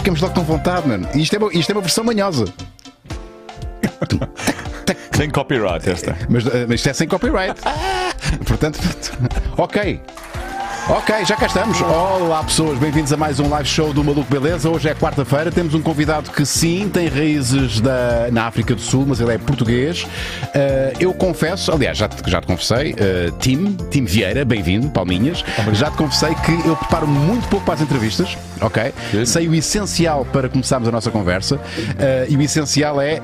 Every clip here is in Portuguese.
ficamos logo com vontade, mano. E isto é uma, isto é uma versão manhosa. Sem copyright esta. Mas, eh, mas isto é sem copyright. Portanto, ok. Ok, já cá estamos. Olá pessoas, bem-vindos a mais um live show do Maluco Beleza. Hoje é quarta-feira, temos um convidado que sim tem raízes da, na África do Sul, mas ele é português. Uh, eu confesso, aliás, já te, já te confessei, uh, Tim, Tim Vieira, bem-vindo, Palminhas. Já te confessei que eu preparo muito pouco para as entrevistas, ok? Sei o essencial para começarmos a nossa conversa. Uh, e o essencial é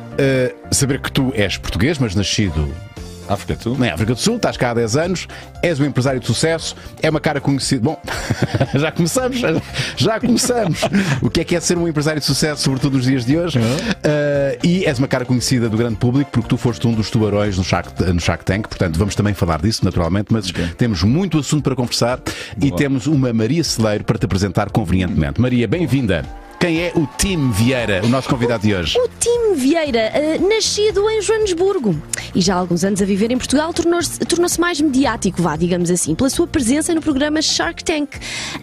saber que tu és português, mas nascido África do Sul? Na África do Sul, estás cá há 10 anos, és um empresário de sucesso, é uma cara conhecida. Bom, já começamos, já começamos. o que é que é ser um empresário de sucesso, sobretudo nos dias de hoje? Uhum. Uh, e és uma cara conhecida do grande público porque tu foste um dos tubarões no Shark, no Shark Tank, portanto vamos também falar disso, naturalmente, mas okay. temos muito assunto para conversar Boa. e temos uma Maria Celeiro para te apresentar convenientemente. Maria, bem-vinda. Quem é o Tim Vieira, o nosso convidado de hoje? O Tim Vieira, uh, nascido em Joanesburgo e já há alguns anos a viver em Portugal, tornou-se tornou mais mediático, vá, digamos assim, pela sua presença no programa Shark Tank.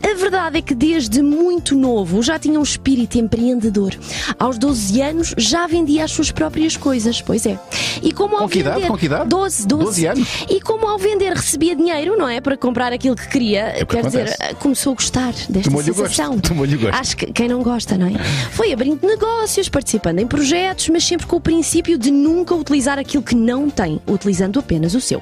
A verdade é que desde muito novo já tinha um espírito empreendedor. Aos 12 anos já vendia as suas próprias coisas, pois é. E como ao com que vender, idade? Com que idade? 12, 12. 12 anos. E como ao vender recebia dinheiro, não é? Para comprar aquilo que queria, é quer acontece. dizer, começou a gostar desta sensação. Tomou-lhe gosto. Acho que quem não gosta não é? Foi abrindo negócios, participando em projetos, mas sempre com o princípio de nunca utilizar aquilo que não tem, utilizando apenas o seu.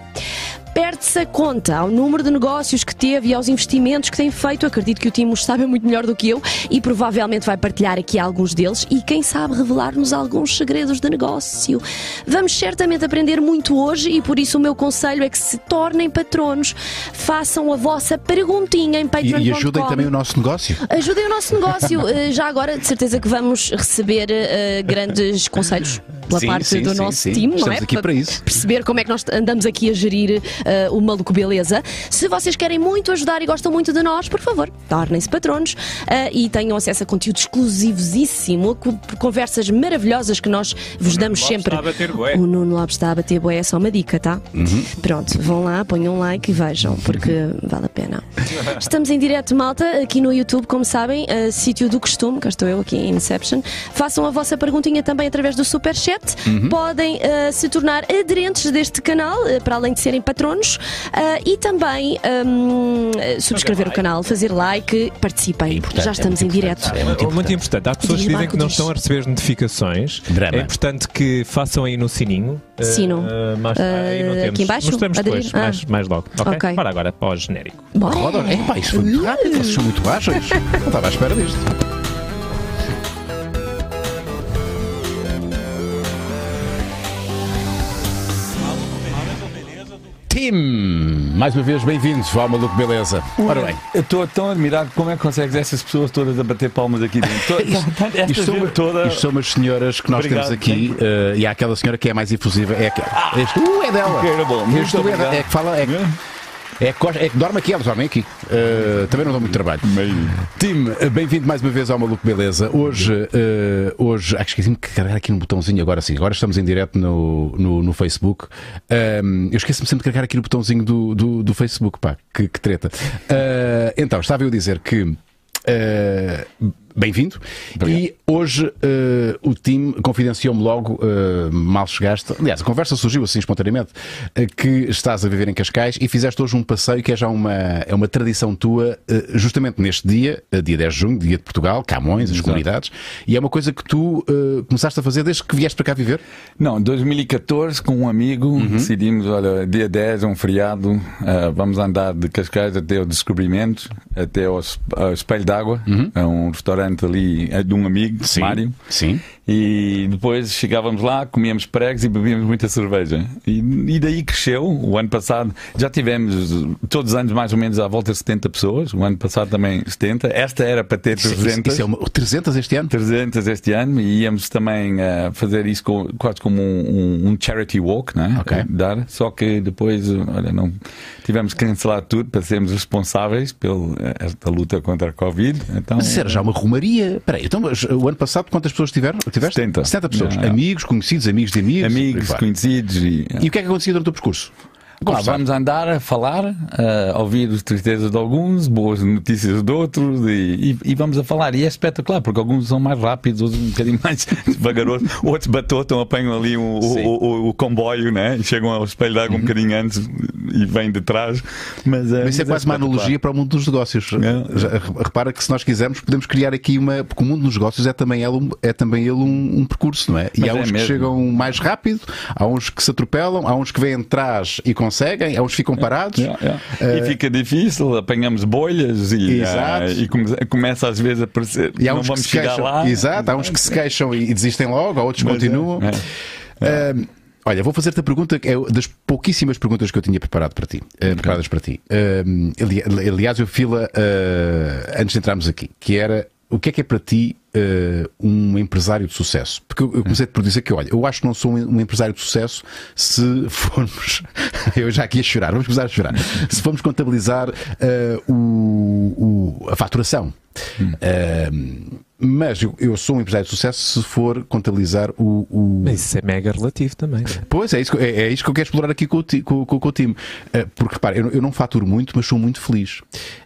Perde-se a conta ao número de negócios que teve e aos investimentos que tem feito. Acredito que o Timo sabe muito melhor do que eu e provavelmente vai partilhar aqui alguns deles e, quem sabe, revelar-nos alguns segredos de negócio. Vamos certamente aprender muito hoje e por isso o meu conselho é que se tornem patronos, façam a vossa perguntinha em Patreon. E, e ajudem também o nosso negócio. Ajudem o nosso negócio. Eh, já agora, de certeza que vamos receber uh, grandes conselhos pela sim, parte sim, do sim, nosso time, Estamos não é? aqui para isso. Perceber como é que nós andamos aqui a gerir uh, o Maluco Beleza. Se vocês querem muito ajudar e gostam muito de nós, por favor, tornem-se patronos uh, e tenham acesso a conteúdo exclusivosíssimo, conversas maravilhosas que nós vos damos sempre. O Nuno Lopes está a bater boé, é só uma dica, tá? Uhum. Pronto, vão lá, ponham um like e vejam, porque vale a pena. Estamos em direto, malta, aqui no YouTube, como sabem, uh, sítio do costume, cá estou eu aqui em Inception. Façam a vossa perguntinha também através do Superchat. Uhum. Podem uh, se tornar aderentes deste canal, para além de serem patronos, uh, e também um, subscrever o canal, fazer like, participem. É Já estamos é em direto. É muito, importante. muito importante. Há pessoas que dizem que não estão a receber notificações. Drama. É importante que façam aí no sininho. Sino. mas aí não temos. Aqui embaixo? Mostramos depois, Ah. mais, mais logo. Ok? Ok. Bora agora para o genérico. Bora. Roda, é pá, isso foi muito rápido, vocês são muito ágeis. Não estava à espera disto. Tim, mais uma vez bem-vindos ao Maluco Beleza. Ora bem, Eu estou tão admirado como é que consegues essas pessoas todas a bater palmas aqui dentro. To- Esta isto são, toda. isto são umas senhoras que nós Obrigado, temos aqui eh, e há aquela senhora que é mais efusiva. É aquela. Este uh, é dela. Incredible. Este uh, é, é que fala. É, que- é, que é que dorme aqui, elas dormem aqui. Eh, também não dão muito trabalho. Meio. Tim, eh, bem-vindo mais uma vez ao Maluco Beleza. Hoje, eh, hoje ah, esqueci-me de carregar aqui no botãozinho, agora sim. Agora estamos em direto no, no, no Facebook. Eu esqueço-me sempre de carregar aqui no botãozinho do, do, do Facebook, pá, que, que treta. Ah, então, estava eu a dizer que. ah, Bem-vindo. E hoje ah, o time confidenciou-me logo, ah, mal chegaste. Aliás, a conversa surgiu assim espontaneamente, ah, que estás a viver em Cascais e fizeste hoje um passeio que é já uma, é uma tradição tua, justamente neste dia, dia 10 de junho, dia de Portugal, Camões, as Exato. comunidades, e é uma coisa que tu começaste a fazer desde que vieste para cá viver. Não, 2014, com um amigo, Uhum. decidimos: olha, dia 10 é um feriado, vamos andar de Cascais até o Descobrimento, até ao Espelho d'Água, é um restaurante ali é de um amigo, Mário. Sim. E depois chegávamos lá, comíamos pregos e bebíamos muita cerveja. E, e daí cresceu. O ano passado já tivemos todos os anos mais ou menos à volta de 70 pessoas. O ano passado também 70. Esta era para ter Isso, 300. isso é uma, 300 este ano? 300 este ano e íamos também a fazer isso com- quase como um, um- um charity walk, não é? Ok. Dar, só que depois, olha, não tivemos que cancelar tudo para sermos responsáveis pela esta luta contra a Covid. Então, Mas isso era já uma romaria. Espera aí, então, o ano passado quantas pessoas tiveram? Tiveste? 70. pessoas. Não, não. Amigos, conhecidos, amigos de amigos. amigos, conhecidos e E o que é que acontecia durante o percurso? Pá, vamos andar a falar, a ouvir as tristezas de alguns, boas notícias de outros e, e, e, vamos a falar. E é espetacular, porque alguns são mais rápidos, outros um bocadinho mais devagarosos, outros batotam, apanham ali o, o, o, o, comboio né? e chegam ao espelho de água uhum. um bocadinho antes e vêm de trás. Mas, mas isso é quase uma analogia para o mundo dos negócios. É. Repara que se nós quisermos, podemos criar aqui uma. Porque o mundo dos negócios é também ele um, é também ele um, um percurso, não é? E mas há é uns que chegam mais rápido, há uns que se atropelam, há uns que vêm atrás e conseguem, há uns que ficam parados. É, é, é. Uh, e fica difícil, apanhamos bolhas e, uh, e come, começa às vezes a aparecer. E há uns não vamos que se chegar queixam, lá. Exato, há uns que se queixam e, e desistem logo, há outros que é, continuam. Uh, Olha, vou fazer-te a pergunta que é das pouquíssimas perguntas que eu tinha preparado para ti, uh, preparadas para ti. Uh, aliás, eu fila uh, antes de entrarmos aqui, que era o que é que é para ti uh, um empresário de sucesso? Porque eu, comecei por dizer que, olha, eu acho que não sou um, um empresário de sucesso se formos. eu já aqui a chorar, vamos começar a chorar. se formos contabilizar uh, o, o, a faturação. Hum. Uh, mas eu, eu, sou um empresário de sucesso se for contabilizar o. o... Mas isso é mega relativo também. É? Pois é, isso, é, é, isso que eu quero explorar aqui com o, com, com, com o time. Porque repara, eu, eu, não faturo muito, mas sou muito feliz.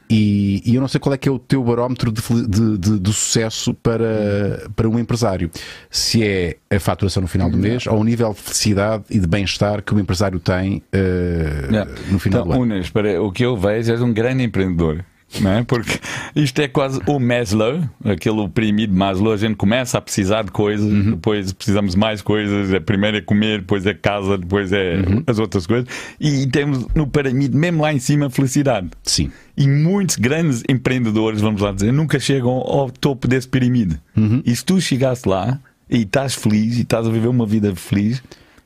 E, e, eu não sei qual é que é o teu barómetro de, de, de, de, sucesso para, para um empresário. Se é a faturação no final do mês ou o nível de felicidade e de bem-estar que o empresário tem uh, no final então, do ano. Unas, para, o que eu vejo és um grande empreendedor não é? Porque isto é quase o Maslow, aquele pirâmide Maslow. A gente começa a precisar de coisas, uhum. depois precisamos mais coisas. A primeira é comer, depois é casa, depois é uhum. as outras coisas. E temos no pirâmide, mesmo lá em cima, felicidade. Sim. E muitos grandes empreendedores, vamos lá dizer, nunca chegam ao topo desse pirâmide. Uhum. E se tu chegasse lá e estás feliz e estás a viver uma vida feliz,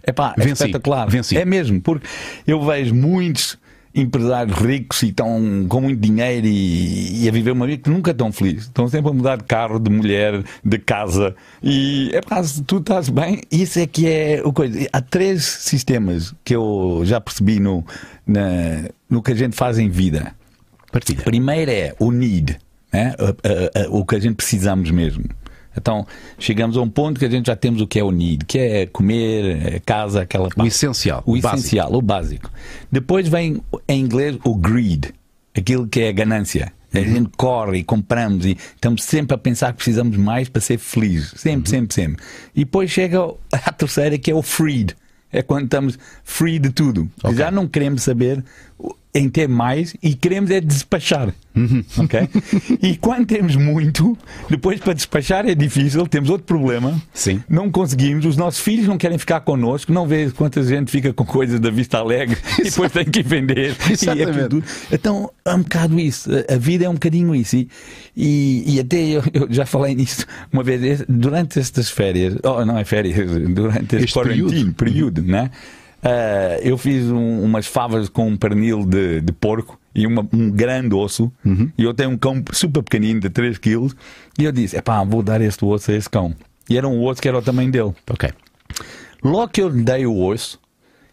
epá, é Venci. espetacular. Venci. É mesmo, porque eu vejo muitos empresários ricos e estão com muito dinheiro e, e, a viver uma vida que nunca estão felizes. Estão sempre a mudar de carro, de mulher, de casa. E é pá, se tu estás bem, isso é que é o coisa. Há três sistemas que eu já percebi no, na, no que a gente faz em vida. Partilha. Primeiro é o need, né? o que a gente precisamos mesmo. Então, chegamos a um ponto que a gente já temos o que é o need, que é comer, é casa, aquela parte. O essencial. O, o essencial, básico. o básico. Depois vem, em inglês, o greed, aquilo que é a ganância. A uhum. gente corre e compramos e estamos sempre a pensar que precisamos mais para ser felizes. Sempre, uhum. sempre, sempre. E depois chega a terceira que é o freed. É quando estamos free de tudo. Okay. Já não queremos saber em ter mais e queremos é despachar. Uhum. Ok? e quando temos muito, depois para despachar é difícil, temos outro problema. Sim. Não conseguimos, os nossos filhos não querem ficar connosco, não vê quanta gente fica com coisas da vista alegre e depois tem que vender. Exatamente. É então é um bocado isso. A vida é um bocadinho isso. E, e, e até eu, eu, já falei nisso uma vez, durante estas férias, oh, não é férias, durante este, este período, período né? Uh, eu fiz um, umas favas com um pernil de, de porco e uma, um grande osso. Uhum. E eu tenho um cão super pequenino de 3 kg. E eu disse: pá, vou dar este osso a esse cão. E era um osso que era o tamanho dele. Ok. Logo que eu lhe dei o osso,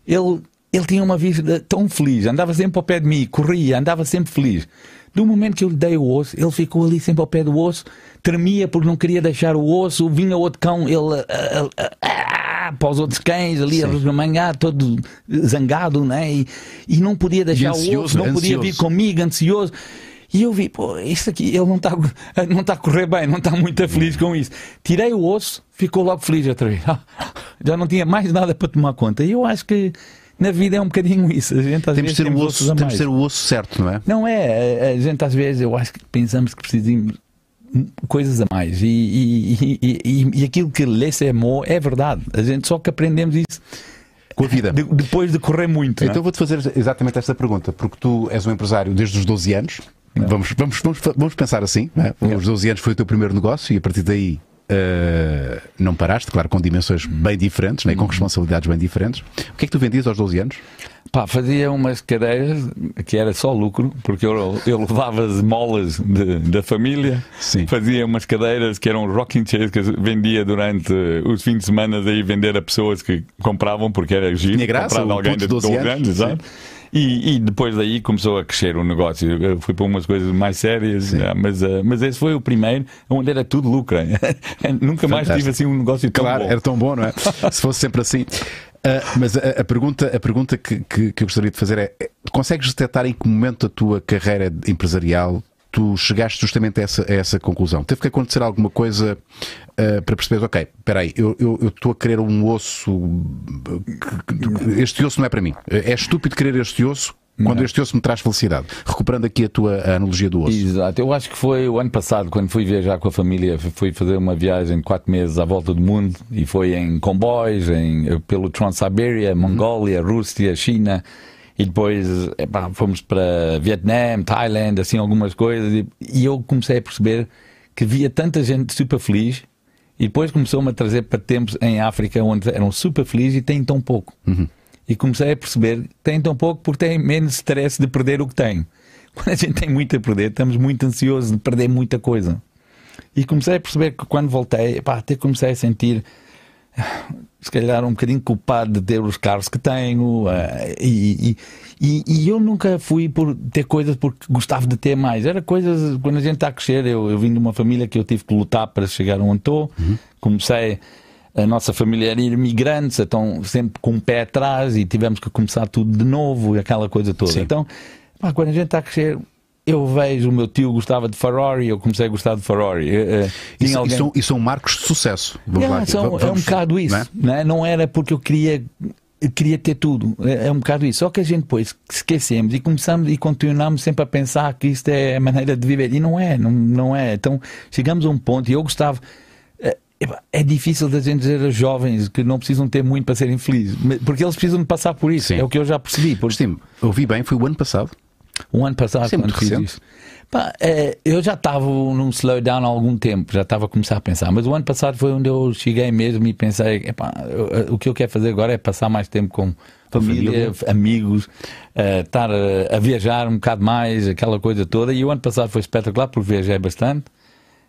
ele, ele tinha uma vida tão feliz. Andava sempre ao pé de mim, corria, andava sempre feliz. Do momento que eu lhe dei o osso, ele ficou ali sempre ao pé do osso, tremia porque não queria deixar o osso. Vinha outro cão, ele. Uh, uh, para os outros cães ali a remangar, todo zangado, né? E, e não podia deixar ansioso, o outro, não podia vir comigo, ansioso. E eu vi, pô, isso aqui, ele não está não tá a correr bem, não está muito feliz com isso. Tirei o osso, ficou logo feliz outra vez. Já não tinha mais nada para tomar conta. E eu acho que na vida é um bocadinho isso. A gente, às temos vezes, ter o osso, temos ter o osso certo, não é? Não é. A gente às vezes, eu acho que pensamos que precisamos coisas a mais. E, e, e, e aquilo que é amor é verdade. A gente só que aprendemos isso com a vida. De, depois de correr muito. É? Então vou-te fazer exatamente esta pergunta, porque tu és um empresário desde os 12 anos. Vamos, vamos, vamos, vamos pensar assim. É? Os 12 anos foi o teu primeiro negócio e a partir daí uh, não paraste, claro, com dimensões bem diferentes, né? com uhum. responsabilidades bem diferentes. O que é que tu vendias aos 12 anos? Pá, fazia umas cadeiras que era só lucro, porque eu, eu levava as molas de, da família, Sim. fazia umas cadeiras que eram rocking chairs que vendia durante os fins de semana aí vender a pessoas que compravam porque era giro. Tinha graça, comprar alguém de 12 anos, anos e, e, depois daí começou a crescer o negócio. Eu fui para umas coisas mais sérias, mas, uh, mas esse foi o primeiro onde era tudo lucro. Nunca mais tive assim um negócio tão claro, bom. era tão bom, não é? Se fosse sempre assim. Uh, mas a, a, pergunta, a pergunta que, que, que, eu gostaria de fazer é: consegues detectar em que momento da tua carreira empresarial tu chegaste justamente a essa, a essa conclusão? Teve que acontecer alguma coisa uh, para perceber, ok, espera aí, eu estou a querer um osso, este osso não é para mim. É estúpido querer este osso quando este osso me traz felicidade. Recuperando aqui a tua analogia do osso. Exato. Eu acho que foi o ano passado, quando fui viajar com a família, fui fazer uma viagem de quatro meses à volta do mundo e foi em comboios, em, pelo Trans-Siberia, Mongólia, Rússia, China. E depois epá, fomos para Vietnã, Tailândia, assim, algumas coisas. E, e eu comecei a perceber que via tanta gente super feliz e depois começou-me a trazer para tempos em África onde eram super felizes e têm tão pouco. Uhum. E comecei a perceber que têm tão pouco porque têm menos stress de perder o que têm. Quando a gente tem muito a perder, estamos muito ansiosos de perder muita coisa. E comecei a perceber que quando voltei, pá, até comecei a sentir se calhar um bocadinho culpado de ter os carros que tenho uh, e, e, e, eu nunca fui por ter coisas porque gostava de ter mais. Era coisas, quando a gente está a crescer, eu, eu vim de uma família que eu tive que lutar para chegar onde estou. Uhum. Comecei, a nossa família era imigrantes, então sempre com um pé atrás e tivemos que começar tudo de novo e aquela coisa toda. Sim. Então, pá, quando a gente está a crescer, eu vejo o meu tio gostava de Ferrari, eu comecei a gostar de Ferrari. Uh, isso, alguém... são, e são marcos de sucesso. Yeah, são, vamos, é um bocado isso. Não, é? Não, é? não era porque eu queria queria ter tudo. É, é um bocado isso. Só que a gente depois esquecemos e começamos e continuamos sempre a pensar que isto é a maneira de viver. E não é, não, não é. Então chegamos a um ponto e eu gostava. É, difícil da gente dizer aos jovens que não precisam ter muito para serem felizes, porque eles precisam de passar por isso. Sim. É o que eu já percebi. Porque... Sim, ouvi bem, foi o ano passado. Um ano passado, Sempre quando fiz isso. Pá, é, eu já estava num slowdown há algum tempo, já estava a começar a pensar, mas o ano passado foi onde eu cheguei mesmo e pensei: epá, eu, o que eu quero fazer agora é passar mais tempo com família, família. amigos, uh, estar a, a, viajar um bocado mais, aquela coisa toda. E o ano passado foi espetacular porque viajei bastante.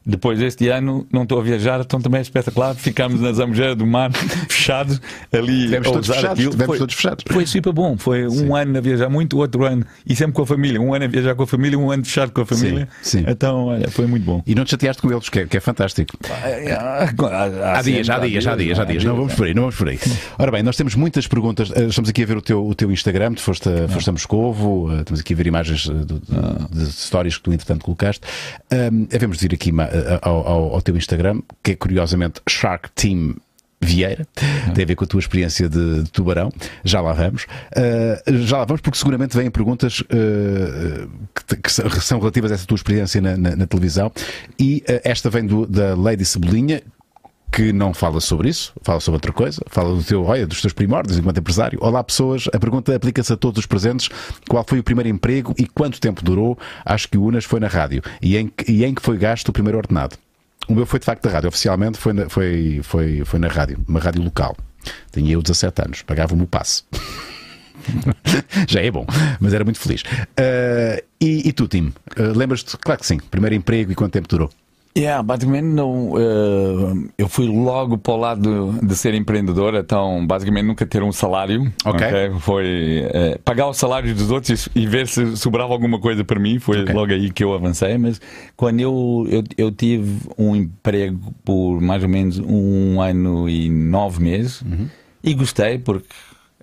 Depois deste ano não estou a viajar, então também é espetacular. Ficámos na Zambujeira do Mar, fechados ali. Tivemos todos fechados. Tivemos foi, todos fechados. Foi super bom. Foi Sim. um ano a viajar muito, outro ano e sempre com a família. Um ano a viajar com a família, um ano fechado com a família. Sim. Sim. Então, olha, foi muito bom. E não te chateaste com eles, que é, que é fantástico. Há, dias, há dias, há dias, há dias. Não vamos por aí, não vamos por aí. Ora bem, nós temos muitas perguntas. Eh, estamos aqui a ver o teu, o teu Instagram, tu foste a, foste a Moscovo, eh, estamos aqui a ver imagens de, de, de histórias que tu entretanto colocaste. Um, devemos ir aqui ao, ao ao teu Instagram, que é curiosamente Shark Team Vieira, uhum. tem a ver com a tua experiência de, de tubarão. Já lá vamos. Uh, já lá vamos, porque seguramente vêm perguntas uh, que, que, são relativas a essa tua experiência na, na, na televisão. E uh, esta vem do, da Lady Cebolinha, que não fala sobre isso, fala sobre outra coisa, fala do teu, olha, dos teus primórdios enquanto empresário. Olá, pessoas. A pergunta aplica-se a todos os presentes. Qual foi o primeiro emprego e quanto tempo durou? Acho que o Unas foi na rádio. E em, e em que foi gasto o primeiro ordenado? O meu foi de facto da rádio. Oficialmente foi na, foi, foi, foi na rádio, uma rádio local. Tinha eu 17 anos, pagava-me o passe. Já é bom, mas era muito feliz. Uh, e, e, tu, Tim? Uh, Lembras-te? Claro que sim. Primeiro emprego e quanto tempo durou? Yeah, basicamente não. Uh, eu fui logo para o lado de ser empreendedor, então basicamente nunca ter um salário. Ok. okay? Foi uh, pagar o salário dos outros e ver se sobrava alguma coisa para mim. Foi okay. logo aí que eu avancei. Mas quando eu, eu, eu, tive um emprego por mais ou menos um ano e nove meses uhum. e gostei porque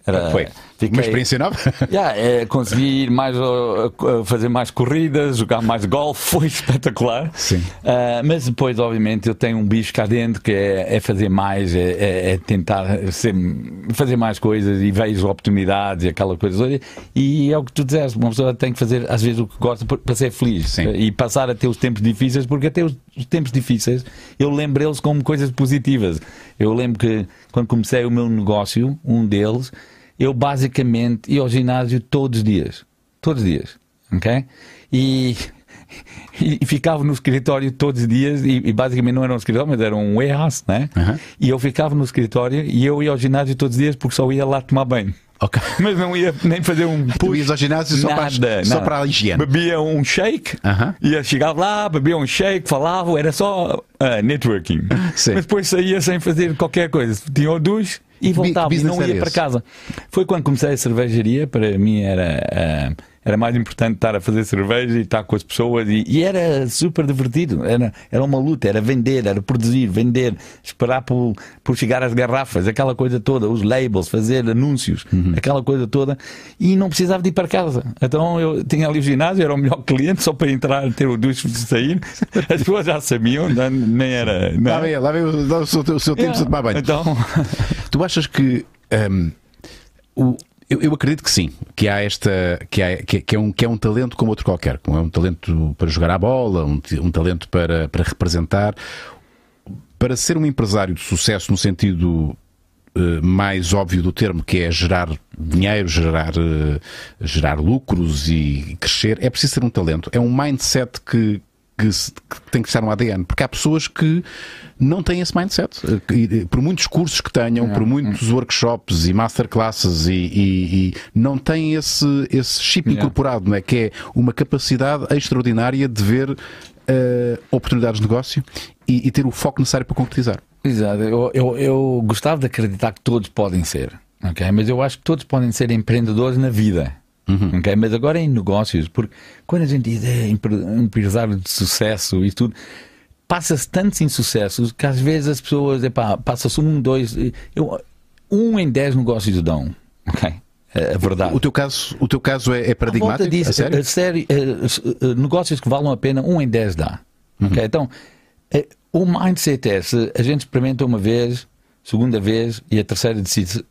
era, Foi. Fiquei, uma experiência nova? Yeah, é, consegui ir mais, fazer mais corridas, jogar mais golfe, foi espetacular. Sim. Uh, mas depois, obviamente, eu tenho um bicho cá dentro que é, é fazer mais, é, é, é tentar ser, fazer mais coisas e vejo oportunidades e aquela coisa. E é o que tu disseste, uma pessoa tem que fazer às vezes o que gosta para ser feliz Sim. e passar a ter os tempos difíceis, porque até os, os tempos difíceis eu lembro eles como coisas positivas. Eu lembro que quando comecei o meu negócio, um deles eu basicamente ia ao ginásio todos os dias. Todos os dias. Ok? E, e, ficava no escritório todos os dias. E, e, basicamente não era um escritório, mas era um warehouse, né? Uhum. E eu ficava no escritório e eu ia ao ginásio todos os dias porque só ia lá tomar banho. Okay. Mas não ia nem fazer um push. Ias ao ginásio só, nada, para, só para a higiene. Bebia um shake, uh -huh. ia, chegava lá, bebia um shake, falava, era só uh, networking. Sim. Mas depois saía sem fazer qualquer coisa. Tinha o duche e voltava e não ia para casa. Foi quando comecei a cervejaria, para mim era, uh, Era mais importante estar a fazer cerveja e estar com as pessoas e, e era super divertido. Era, era uma luta, era vender, era produzir, vender, esperar por, por chegar às garrafas, aquela coisa toda, os labels, fazer anúncios, uhum. aquela coisa toda. E não precisava de ir para casa. Então eu tinha ali o ginásio, era o melhor cliente só para entrar, ter o ducho de sair. As pessoas já sabiam, nem era. Não. Lá vem, lá vem o, o, seu, o seu tempo yeah. de tomar banho. Então... Tu achas que. Um, o, eu, eu, acredito que sim, que há esta que, há, que, que, é um, que é um talento como outro qualquer, é um talento para jogar a bola, um, um talento para, para representar, para ser um empresário de sucesso no sentido uh, mais óbvio do termo, que é gerar dinheiro, gerar, uh, gerar lucros e crescer, é preciso ter um talento. É um mindset que, que, que, tem que estar no ADN, porque há pessoas que não têm esse mindset. Por muitos cursos que tenham, por muitos workshops e masterclasses, e, e, e não têm esse, esse chip incorporado, não é? que é uma capacidade extraordinária de ver uh, oportunidades de negócio e, e, ter o foco necessário para concretizar. Exato. Eu, eu, eu gostava de acreditar que todos podem ser, okay? mas eu acho que todos podem ser empreendedores na vida. Uhum. Okay? Mas agora em negócios, porque quando a gente diz é, empresário de sucesso e tudo, passa-se tantos insucessos que às vezes as pessoas, passa-se um, dois, eu, um em dez negócios dão. Okay? É, verdade. O teu caso, o teu caso é, é paradigmático? Disso, a sério? A sério uh, negócios que valem a pena, um em dez dá. Uhum. Okay? Então, uh, o mindset é: se a gente experimenta uma vez, segunda vez e a terceira decide,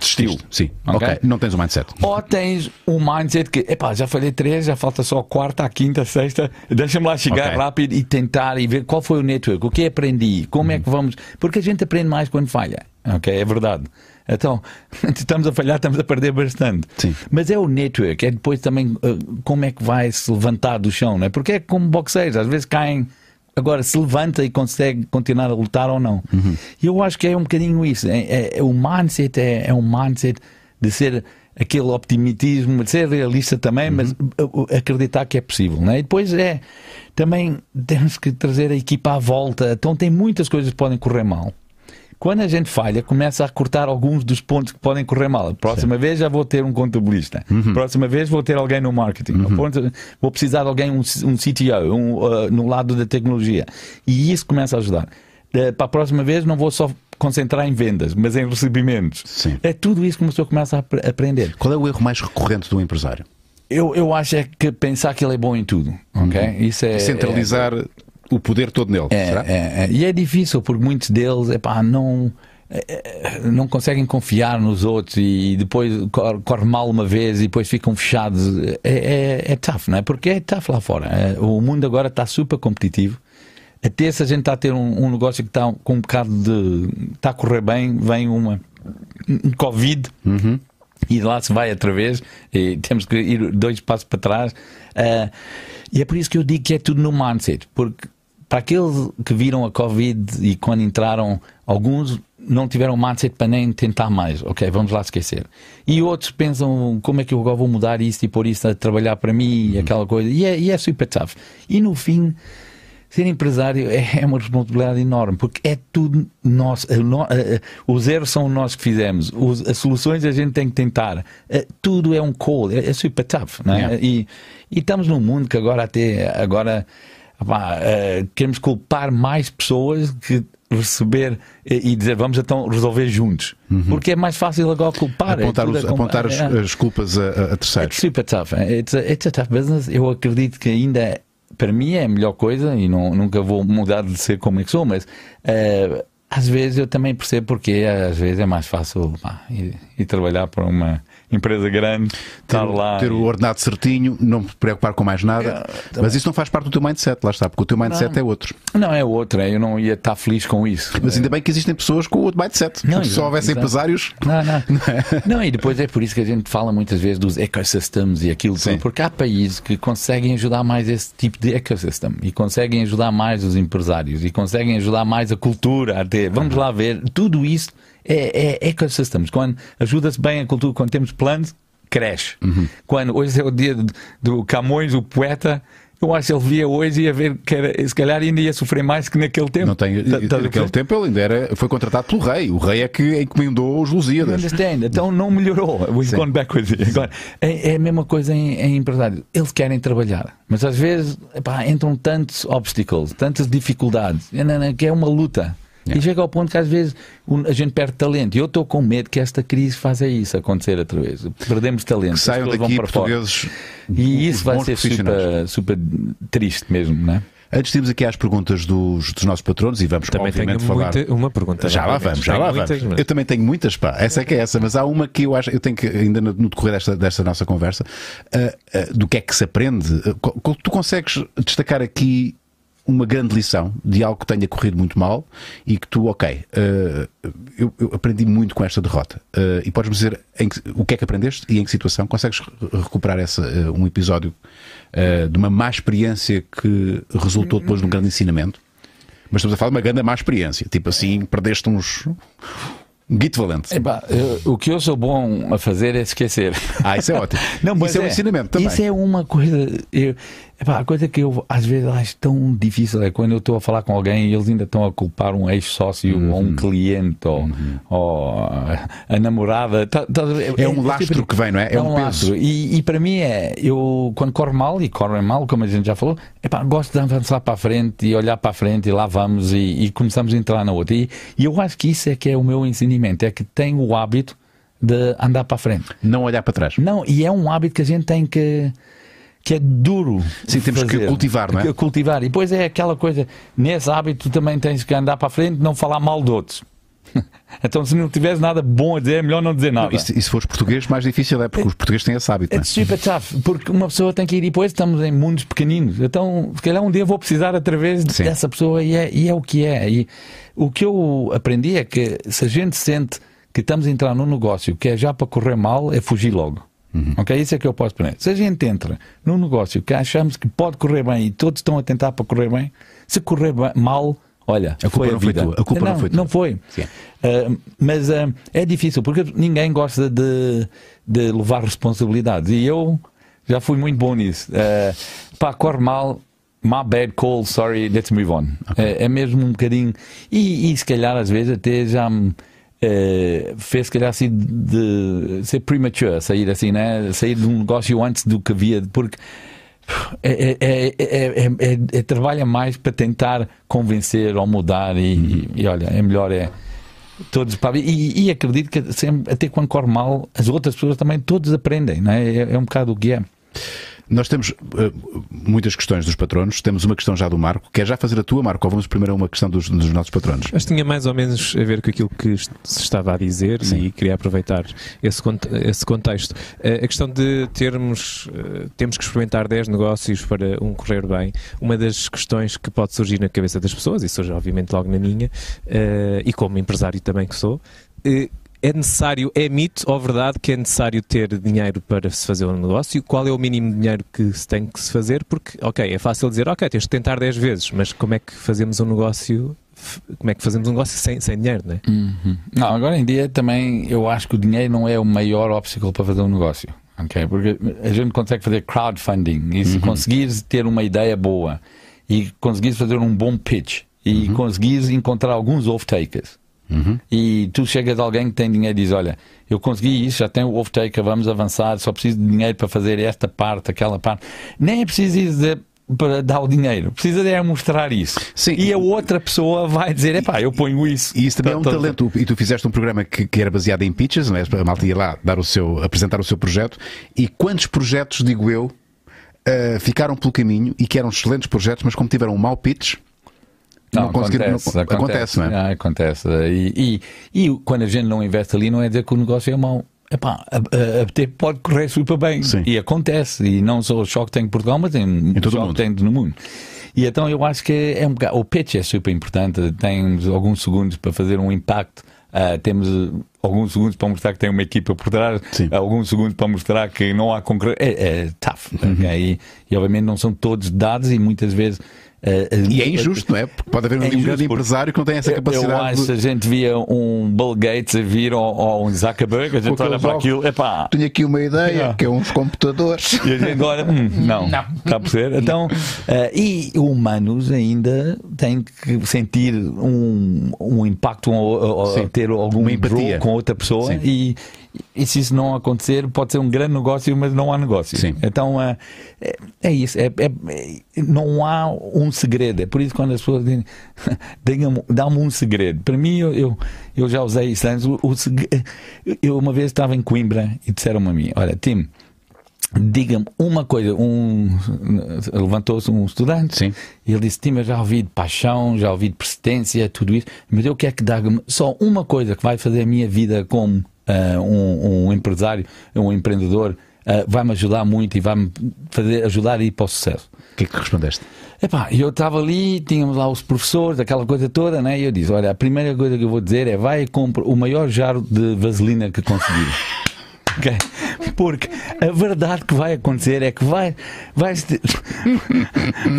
estilo. Sim, okay? ok. Não tens o um mindset. Ou tens um mindset que, epá, já falei três, já falta só a quarta, a quinta, a sexta, deixa-me lá chegar okay. rápido e tentar e ver qual foi o network, o que aprendi, como uhum. é que vamos. Porque a gente aprende mais quando falha, ok? É verdade. Então, estamos a falhar, estamos a perder bastante. Sim. Mas é o network, é depois também uh, como é que vai se levantar do chão, não é? Porque é como boxeiros, às vezes caem agora se levanta e consegue continuar a lutar ou não. Uhum. Eu acho que é um bocadinho isso. É, é, é o mindset é, é, um mindset de ser aquele optimismo, de ser realista também, uhum. mas acreditar que é possível. Né? E depois é também temos que trazer a equipa à volta. Então tem muitas coisas que podem correr mal. Quando a gente falha, começa a cortar alguns dos pontos que podem correr mal. Próxima vez já vou ter um contabilista. Uhum. Próxima vez vou ter alguém no marketing. Uhum. Vou precisar de alguém, um, um CTO, um, uh, no lado da tecnologia. E isso começa a ajudar. Uh, para a próxima vez não vou só concentrar em vendas, mas em recebimentos. Sim. É tudo isso que uma pessoa começa a aprender. Qual é o erro mais recorrente do empresário? Eu, eu acho é que pensar que ele é bom em tudo. ok? Uhum. Isso é, Centralizar é, o poder todo nele. É, é, é, e é difícil, porque muitos deles epá, não, é, é, não conseguem confiar nos outros e depois corre mal uma vez e depois ficam fechados. É, é, é tough, não é? Porque é tough lá fora. É, o mundo agora está super competitivo. Até se a gente está a ter um, um, negócio que está com um bocado de. está a correr bem, vem uma. um Covid. Uhum. E lá se vai outra vez, e temos que ir dois passos para trás. Uh, e é por isso que eu digo que é tudo no mindset, porque para aqueles que viram a Covid e quando entraram, alguns não tiveram mindset para nem tentar mais. Ok, vamos lá esquecer. E outros pensam como é que eu agora vou mudar isto e pôr isto a trabalhar para mim e uhum. aquela coisa. E é, e é super tough. E no fim, ser empresário é, é uma responsabilidade enorme porque é tudo nosso. Os erros são nós que fizemos, os, as soluções a gente tem que tentar. É, tudo é um call, é, é super tough. Yeah. E, e estamos num mundo que agora até agora uh, queremos culpar mais pessoas que receber e dizer vamos então resolver juntos. Uhum. Porque é mais fácil agora culpar. Apontar, é os, apontar as, é. as, culpas a, a terceiros. It's super tough. It's a, it's a tough business. Eu acredito que ainda para mim é a melhor coisa e não, nunca vou mudar de ser como é que sou, mas uh, às vezes eu também percebo porque às vezes é mais fácil pá, ir trabalhar para uma empresa grande, ter, estar lá. Ter e... o ordenado certinho, não me preocupar com mais nada. É, mas isso não faz parte do teu mindset, lá está, porque o teu mindset não, é outro. Não, é outro, é, eu não ia estar feliz com isso. Mas ainda bem que existem pessoas com outro mindset. Não, se só houvesse empresários. Não, não. não, e depois é por isso que a gente fala muitas vezes dos ecosystems e aquilo tudo, porque há países que conseguem ajudar mais esse tipo de ecossistema e conseguem ajudar mais os empresários e conseguem ajudar mais a cultura a ter. Vamos lá ver, tudo isso é, é ecosystems. Quando ajuda-se bem a cultura, quando temos planos, cresce. Uhum. Quando hoje é o dia do Camões, o poeta, eu acho que ele via hoje e ia ver que era, se calhar ainda ia sofrer mais que naquele tempo. Não tem, Tá- tá naquele tempo ele ainda era, foi contratado pelo rei. O rei é que encomendou os Lusíadas. understand? Então não melhorou. We've Sim. gone backwards. Agora, é, é a mesma coisa em, em empresários. Eles querem trabalhar, mas às vezes epá, entram tantos obstacles, tantas dificuldades, é, que é uma luta. E chega ao ponto que às vezes a gente perde talento. E eu estou com medo que esta crise faça isso acontecer outra vez. Perdemos talento. Que saiam daqui vão para fora. portugueses. E isso vai bons ser super, super triste mesmo, não é? Antes de irmos aqui às perguntas dos, dos nossos patronos e vamos Também tenho obviamente falar. muita, uma pergunta. Já lá vamos, já Tenho lá muitas, vamos. mas- Eu também tenho muitas, pá. Essa é que é essa, mas há uma que eu acho, eu tenho que, ainda no, decorrer desta, desta nossa conversa, ah, ah, do que é que se aprende. Co- tu consegues destacar aqui uma grande lição de algo que tenha corrido muito mal e que tu, ok, ah, eu, eu aprendi muito com esta derrota. Ah, e podes-me dizer que- o que é que aprendeste e em que situação? Consegues re- recuperar essa, ah, um episódio de uma má experiência que resultou depois de um grande ensinamento? Mas estamos a falar de uma grande má experiência. Tipo assim, perdeste uns. Um guito valente. Eu- o que eu sou bom a fazer é esquecer. Ah, isso é ótimo. Não, isso é, um ensinamento também. Isso é uma coisa. Eu, epá, a coisa que eu às vezes acho tão difícil é quando eu estou a falar com alguém e eles ainda estão a culpar um ex-sócio ou Uhum. um cliente ou, ou a namorada. Tá- tá- É um lastro que vem, não é? É um peso. lastro. E, e para mim é, eu quando corre mal, e corre mal, como a gente já falou, epá, gosto de avançar para a frente e olhar para a frente e lá vamos e, e começamos a entrar na outra. E, e eu acho que isso é que é o meu ensinamento, é que tenho o hábito de andar para a frente. Não olhar para trás. Não, e é um hábito que a gente tem que. Que é duro. Sim, temos que fazer. cultivar, não é? Que Cultivar. E depois é aquela coisa, nesse hábito também tens que andar para a frente e não falar mal de outros. então, se não tiveres nada bom a dizer, é melhor não dizer nada. E se, e se fores português, mais difícil é, porque os portugueses têm esse hábito. não É super tough, porque uma pessoa tem que ir e depois estamos em mundos pequeninos. Então, se calhar um dia vou precisar outra vez Sim. dessa pessoa e é, e é o que é. E o que eu aprendi é que se a gente sente que estamos a entrar num negócio que é já para correr mal, é fugir logo. Ok? Isso é que eu posso aprender. Se a gente entra num negócio que achamos que pode correr bem e todos estão a tentar para correr bem, se correr ba- mal, olha, A culpa foi a não foi vida. tua. A culpa não foi tua. Não foi. Uh, mas uh, é difícil porque ninguém gosta de, de levar responsabilidades e eu já fui muito bom nisso. Uh, pá, corre mal, my bad call, sorry, let's move on. É, é mesmo um bocadinho. E, e se calhar às vezes até já me. Uh, fez se calhar assim de ser premature, sair assim, né? Sair de um negócio antes do que havia, porque é, é, é, é, é- é- trabalha mais para tentar convencer ou mudar e, e olha, é melhor é todos para e, e acredito que sempre, até quando corre mal as outras pessoas também todos aprendem, não é? É, é um bocado o que é. Nós temos eh, muitas questões dos patronos. Temos uma questão já do Marco. Quer já fazer a tua, Marco? Ou vamos primeiro a uma questão dos, dos nossos patronos? Mas tinha mais ou menos a ver com aquilo que se estava a dizer Sim. e queria aproveitar esse, esse contexto. Eh, A questão de termos, eh, temos que experimentar 10 negócios para um correr bem, uma das questões que pode surgir na cabeça das pessoas, e surge obviamente logo na minha, e como empresário também que sou, é necessário, é mito ou verdade que é necessário ter dinheiro para se fazer um negócio? Qual é o mínimo de dinheiro que se tem que se fazer? Porque, ok, é fácil dizer, ok, tens de tentar 10 vezes, mas como é que fazemos um negócio? Como é que fazemos um negócio sem, sem dinheiro, não é? Não, agora em dia também eu acho que o dinheiro não é o maior obstáculo para fazer um negócio. ok? Porque a gente consegue fazer crowdfunding e se conseguires ter uma ideia boa e conseguires fazer um bom pitch e conseguires encontrar alguns off-takers e tu chegas a alguém que tem dinheiro e diz: Olha, eu consegui isso, já tenho o off-taker, vamos avançar, só preciso de dinheiro para fazer esta parte, aquela parte. Nem é preciso dizer para dar o dinheiro, precisa é mostrar isso. Sim. E a outra pessoa vai dizer: Epá, eu ponho isso. E isso também é um Tá- tá- talento. E tu fizeste um programa que, que era baseado em pitches, não é? A malta ia lá dar o seu, apresentar o seu projeto. E quantos projetos, digo eu, eh, ficaram pelo caminho e que eram excelentes projetos, mas como tiveram um mau pitch, não, conseguiram. não- acontece, acontece, não é? Ah, acontece. E, e, e quando a gente não investe ali, não é dizer que o negócio é mau. Epá, até pode correr super bem. Sim. E acontece. E não só o choque tem em Portugal, mas tem todo o choque mundo. tem no mundo. E então eu acho que é um bocado. O pitch é super importante. Temos alguns segundos para fazer um impacto. Ah, temos uh, alguns segundos para mostrar que tem uma equipa por trás, Sim. alguns segundos para mostrar que não há concorrência. É, é tough. Uhum. ok? E, e obviamente não são todos dados e muitas vezes E é injusto, não é? Porque pode haver um, É grande injusto, empresário que não tem essa Eu capacidade. acho que de- a gente via um Bill Gates a vir ou, ou um Zuckerberg, a gente Com olha para aquilo, epá, Tenho aqui uma ideia, Yeah. que é uns computadores. E a gente olha, hum, não, está a perceber? Então, eh, e humanos ainda têm que sentir um, um impacto ou, ou Sim. ter algum empatia. com outra pessoa Sim. e, e se isso não acontecer, pode ser um grande negócio, mas não há negócio. Sim. Então é, é isso, é, é- é- não há um segredo. É por isso que quando as pessoas dizem, dá-me um segredo. Para mim, eu, eu, eu já usei isso antes. O, o eu uma vez estava em Coimbra e disseram-me a mim: Olha, Tim, diga-me uma coisa. Um, levantou-se um estudante Sim. e ele disse: Tim, eu já ouvi de paixão, já ouvi de persistência, tudo isso, mas eu quero que diga-me só uma coisa que vai fazer a minha vida como ah, um, um empresário, um empreendedor. Ah, vai-me ajudar muito e vai-me fazer ajudar a ir para o sucesso. O que é que respondeste? Epá, eu estava ali, tínhamos lá os professores, aquela coisa toda, né? E eu disse: Olha, a primeira coisa que eu vou dizer é vai e compra o maior jarro de vaselina que conseguir. Ok? Porque a verdade que vai acontecer é que vai, vai,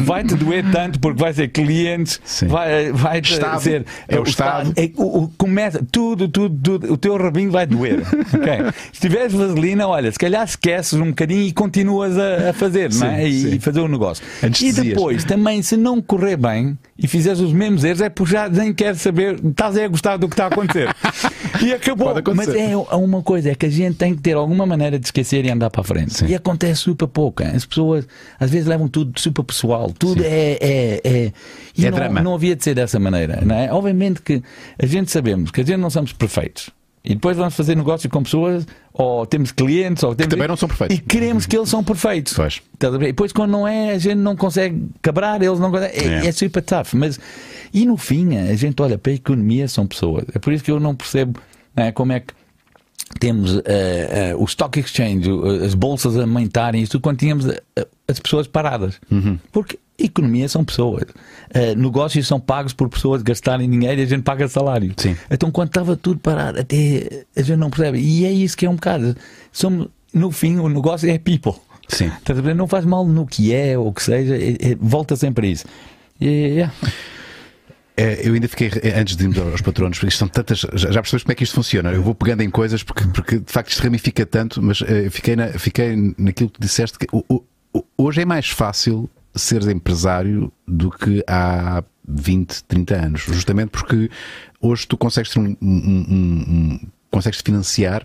vai te doer tanto porque vai ser clientes, Sim. vai, vai te Estado. ser É o Estado. é, o, o- começa tudo, tudo, tudo, o teu rabinho vai doer. ok? Se tiveres vaselina, olha, se calhar esqueces um bocadinho e continuas a, a fazer, não é? Sim, E sim. fazer o negócio. Antes e dizias. depois, também, se não correr bem e fizeres os mesmos erros, é porque já nem queres saber, estás a gostar do que está a acontecer. e acabou. Mas é uma coisa, é que a gente tem que ter alguma maneira de esquecer e andar para a frente. Sim. E acontece super pouco. hein? As pessoas às vezes levam tudo super pessoal. Tudo é. é, é, e É não, drama. não havia de ser dessa maneira. Não é? Obviamente que a gente sabemos que a gente não somos perfeitos. E depois vamos fazer negócio com pessoas, ou temos clientes, ou temos. também não são perfeitos. E queremos que eles são perfeitos. Pois. E depois, quando não é, a gente não consegue quebrar, eles não conseguem. É, É. é super tough. Mas, e no fim, a gente olha para a economia, são pessoas. É por isso que eu não percebo né, como é que temos eh, eh, o stock exchange, as bolsas a aumentarem, isso tudo, quando tínhamos eh, as pessoas paradas. Uhum. Porque economia são pessoas. Negócios são pagos por pessoas gastarem dinheiro e a gente paga salário. Sim. Então, quando estava tudo parado, até a gente não percebe. E é isso que é um bocado. Somos, no fim, o negócio é people. Sim. Não faz mal no que é ou o que seja, é- é- volta sempre a isso. Yeah. Eu ainda fiquei, eh, antes de irmos aos patronos, porque são tantas. Já, percebes como é que isto funciona? Eu vou pegando em coisas porque, porque de facto isto ramifica tanto, mas eh, fiquei, na, fiquei naquilo que disseste que o- o- o- hoje é mais fácil seres empresário do que há 20, 30 anos, justamente porque hoje tu consegues ter um, um- um- um- consegues financiar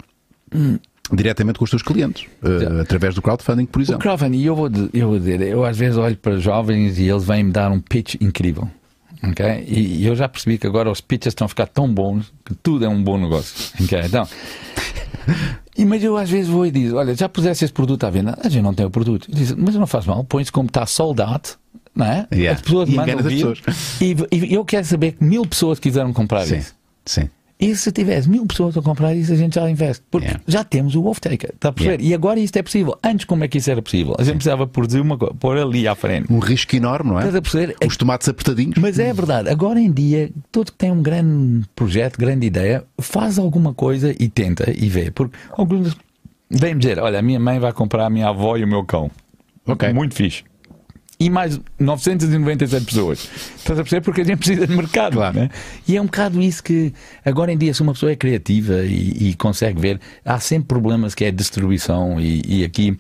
diretamente com os teus clientes, eh, através do crowdfunding, por O exemplo. crowdfunding, e eu vou, eu vou dizer, eu às vezes olho para jovens e eles vêm me dar um pitch incrível. Ok? E, e eu já percebi que agora os pitches estão a ficar tão bons que tudo é um bom negócio. ok? Então, e, mas eu às vezes vou e digo: Olha, já puseste esse produto à venda? A gente não tem o produto. Digo, mas não faz mal, põe-se como está sold out. Não é? Yeah. As pessoas E mandam vir. E, e eu quero saber que mil pessoas quiseram comprar Sim, isso. sim. E se tivesse mil pessoas a comprar isso, a gente já investe. Porque Yeah. já temos o off-taker. Está a perceber? E agora isto é possível. Antes, como é que isso era possível? A gente precisava produzir uma coisa, pôr ali à frente. Um risco enorme, não é? Estás a perceber? Os tomates apertadinhos. Mas é verdade, agora em dia, todo que tem um grande projeto, grande ideia, faz alguma coisa e tenta e vê. Porque alguns vêm dizer: Olha, a minha mãe vai comprar a minha avó e o meu cão. Ok. Muito fixe. E mais 997 pessoas. Estás a perceber? Porque a gente precisa de mercado. Claro. né? E é um bocado isso que, agora em dia, se uma pessoa é criativa e, e consegue ver, há sempre problemas que é distribuição e, e aqui.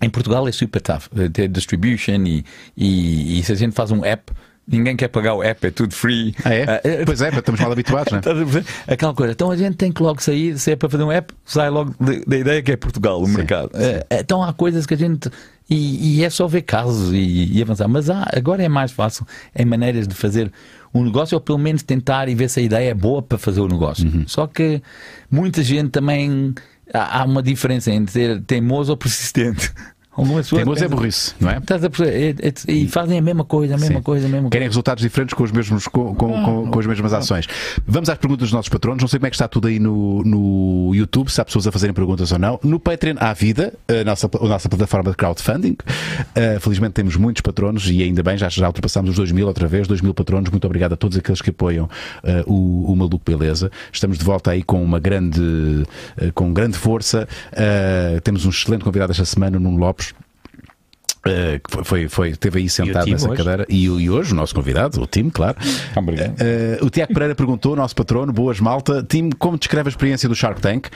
Em Portugal é super tough eh, ter distribution e, e, e se a gente faz um app, ninguém quer pagar o app, é tudo free. Ah, é? Ah, eh, Pois é, estamos mal habituados, não é? Aquela coisa. Então a gente tem que logo sair, se é para fazer um app, sai logo da ideia que é Portugal, o mercado. Eh, Então há coisas que a gente. E, e é só ver casos e, e avançar. Mas há, agora é mais fácil em maneiras de fazer um negócio, ou pelo menos tentar e ver se a ideia é boa para fazer o negócio. Uhum. Só que muita gente também. Há uma diferença entre ser teimoso ou persistente. Algumas. Teimoso é burrice, não é? Estás a perceber? É- é- E fazem a mesma coisa, a mesma Sim. coisa, a mesma Querem resultados diferentes com, os mesmos, com, com, com- com as mesmas ações. Vamos às perguntas dos nossos patronos. Não sei como é que está tudo aí no, no YouTube, se há pessoas a fazerem perguntas ou não. No Patreon há vida, a nossa, a nossa plataforma de crowdfunding. Uh, felizmente temos muitos patronos e ainda bem, já, já ultrapassámos os 2 mil outra vez. 2 mil patronos. Muito obrigado a todos aqueles que apoiam uh, o, o Maluco Beleza. Estamos de volta aí com uma grande, uh, com grande força. Temos um excelente convidado esta semana, Nuno Lopes. Uh, que foi, foi, foi, teve aí sentado nessa hoje? cadeira e, e hoje o nosso convidado, o Tim, claro. Obrigado. Uh, o Tiago Pereira perguntou, nosso patrono, boas malta, Tim, como descreve a experiência do Shark Tank uh,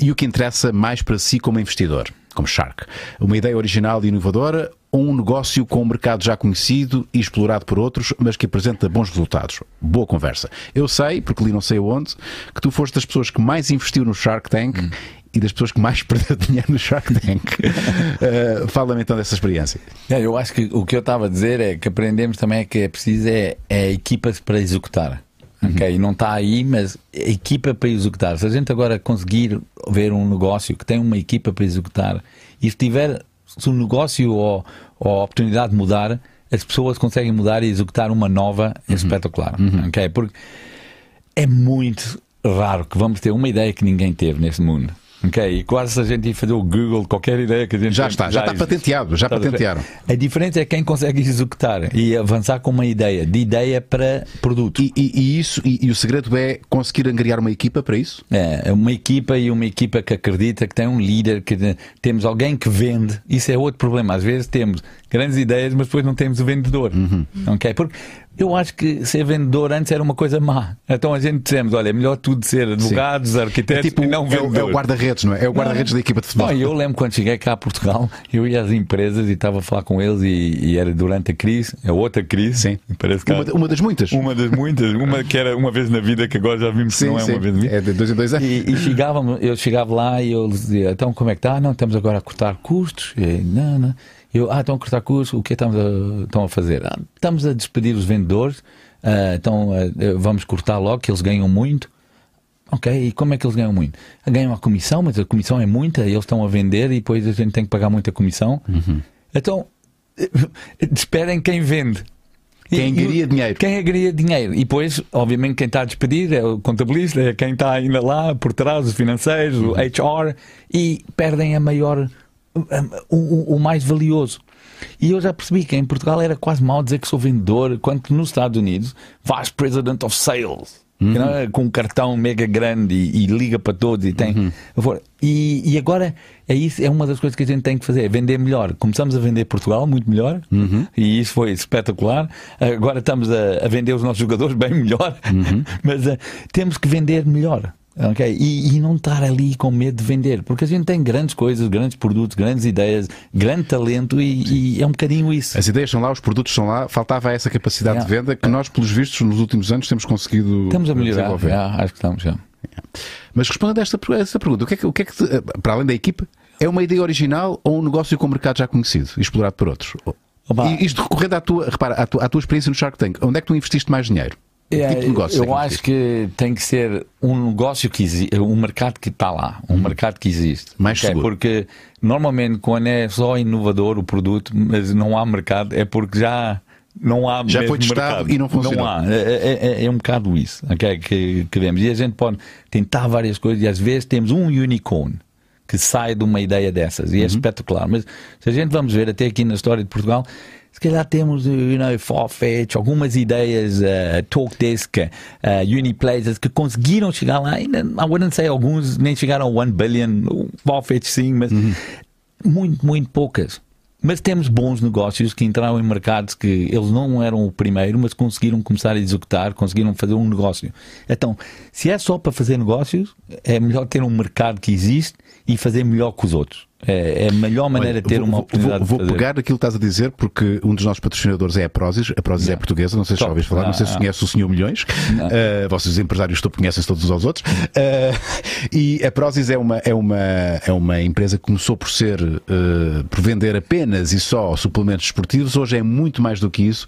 e o que interessa mais para si como investidor, como Shark? Uma ideia original e inovadora ou um negócio com um mercado já conhecido e explorado por outros, mas que apresenta bons resultados? Boa conversa. Eu sei, porque li não sei onde, que tu foste das pessoas que mais investiu no Shark Tank e das pessoas que mais perdeu dinheiro no Shark Tank. Uh, Fala-me então dessa experiência. É, eu acho que o que eu estava a dizer é que aprendemos também é que é preciso é, é equipas para executar. Ok? Não está aí, mas equipa para executar. Se a gente agora conseguir ver um negócio que tem uma equipa para executar e se tiver se o negócio ou, ou a oportunidade de mudar, as pessoas conseguem mudar e executar uma nova é espetacular. Ok? Porque é muito raro que vamos ter uma ideia que ninguém teve neste mundo. Ok? E quase se a gente ir fazer o Google, qualquer ideia que a gente Já está, já está existe. patenteado, já ver? patentearam. A diferença é quem consegue executar e avançar com uma ideia, de ideia para produto. E, e- e isso, e, e o segredo é conseguir angariar uma equipa para isso? É, uma equipa e uma equipa que acredita, que tem um líder, que te- temos alguém que vende. Isso é outro problema. Às vezes temos grandes ideias, mas depois não temos o vendedor. Uhum. Ok? Porque eu acho que ser vendedor antes era uma coisa má. Então a gente dizemos: olha, é melhor tudo ser advogados, É arquitetos tipo, e não é, o- é o guarda-redes, não é? É o guarda-redes da equipa de futebol. Não, eu lembro quando cheguei cá a Portugal, eu ia às empresas e estava a falar com eles e, e era durante a crise, a outra crise. Sim. Parece que Uma, uma das muitas. uma das muitas, uma que era uma vez na vida, que agora já vimos que sim, não é sim. uma vez na vida. É de dois em dois anos. E, e chegávamos, eu chegava lá e eu dizia, então como é que está? Não, estamos agora a cortar custos. E, não, não. Eu, ah, estão a cortar custos, o que estamos a, estão a fazer? "Ah, estamos a despedir os vendedores, ah, então ah, vamos cortar logo, que eles ganham muito. Ok, e como é que eles ganham muito? Ganham a comissão, mas a comissão é muita, eles estão a vender e depois a gente tem que pagar muita comissão. Uhum. Então, despedem quem vende. Quem ganharia dinheiro. Quem ganharia dinheiro. E depois, obviamente, quem está a despedir é o contabilista, é quem está ainda lá por trás, os financeiros, o HR, e perdem a maior, o, o- o mais valioso. E eu já percebi que em Portugal era quase mal dizer que sou vendedor, quanto nos Estados Unidos, Vice President of Sales. you know, Com um cartão mega grande e, e liga para todos e tem. E, e agora é isso, é uma das coisas que a gente tem que fazer, é vender melhor. Começamos a vender Portugal muito melhor e isso foi espetacular. Agora estamos a, a vender os nossos jogadores bem melhor, mas eh, temos que vender melhor. Ok? E, e não estar ali com medo de vender, porque a gente tem grandes coisas, grandes produtos, grandes ideias, grande talento e, e é um bocadinho isso. As ideias são lá, os produtos são lá, faltava essa capacidade Yeah. de venda que nós, pelos vistos, nos últimos anos temos conseguido Estamos a melhorar, desenvolver. já, acho que estamos já. Mas respondendo a esta, esta pergunta, o que, é que, o que é que, te- para além da equipa, é uma ideia original ou um negócio com o mercado já conhecido e explorado por outros? Opa. E isto recorrendo à tua, repara, à tua, à tua experiência no Shark Tank, onde é que tu investiste mais dinheiro? É, tipo de negócio é eu que acho que tem que ser um negócio que existe, um mercado que está lá, um mercado que existe. Uhum. Mais Ok? seguro. Porque normalmente quando é só inovador o produto, mas não há mercado, é porque já não há Já foi testado mercado. e não funcionou. Não há. É, é- é- é um bocado isso ok, que, que vemos. E a gente pode tentar várias coisas e às vezes temos um unicorn que sai de uma ideia dessas e Uhum. é espetacular. Mas se a gente vamos ver até aqui na história de Portugal, se calhar temos, you know, Farfetch, algumas ideias, uh, Talkdesk, uh, Uniplaces, que conseguiram chegar lá, ainda, I wouldn't say alguns nem chegaram a 1 billion, Farfetch sim, mas muito, muito poucas. Mas temos bons negócios que entraram em mercados que eles não eram o primeiro, mas conseguiram começar a executar, conseguiram fazer um negócio. Então, se é só para fazer negócios, é melhor ter um mercado que existe e fazer melhor que os outros. É, é a melhor maneira Olha, de ter vou, uma oportunidade Vou, vou pegar aquilo que estás a dizer, porque um dos nossos patrocinadores é a Prozis. A Prozis é portuguesa, não sei se já Top. ouviste falar, não sei se Ah, conhece o Senhor Milhões. Uh, vocês, empresários, todos conhecem-se todos aos outros. Uh, e a Prozis é uma, é, uma, é uma empresa que começou por ser, uh, por vender apenas e só suplementos esportivos. Hoje é muito mais do que isso.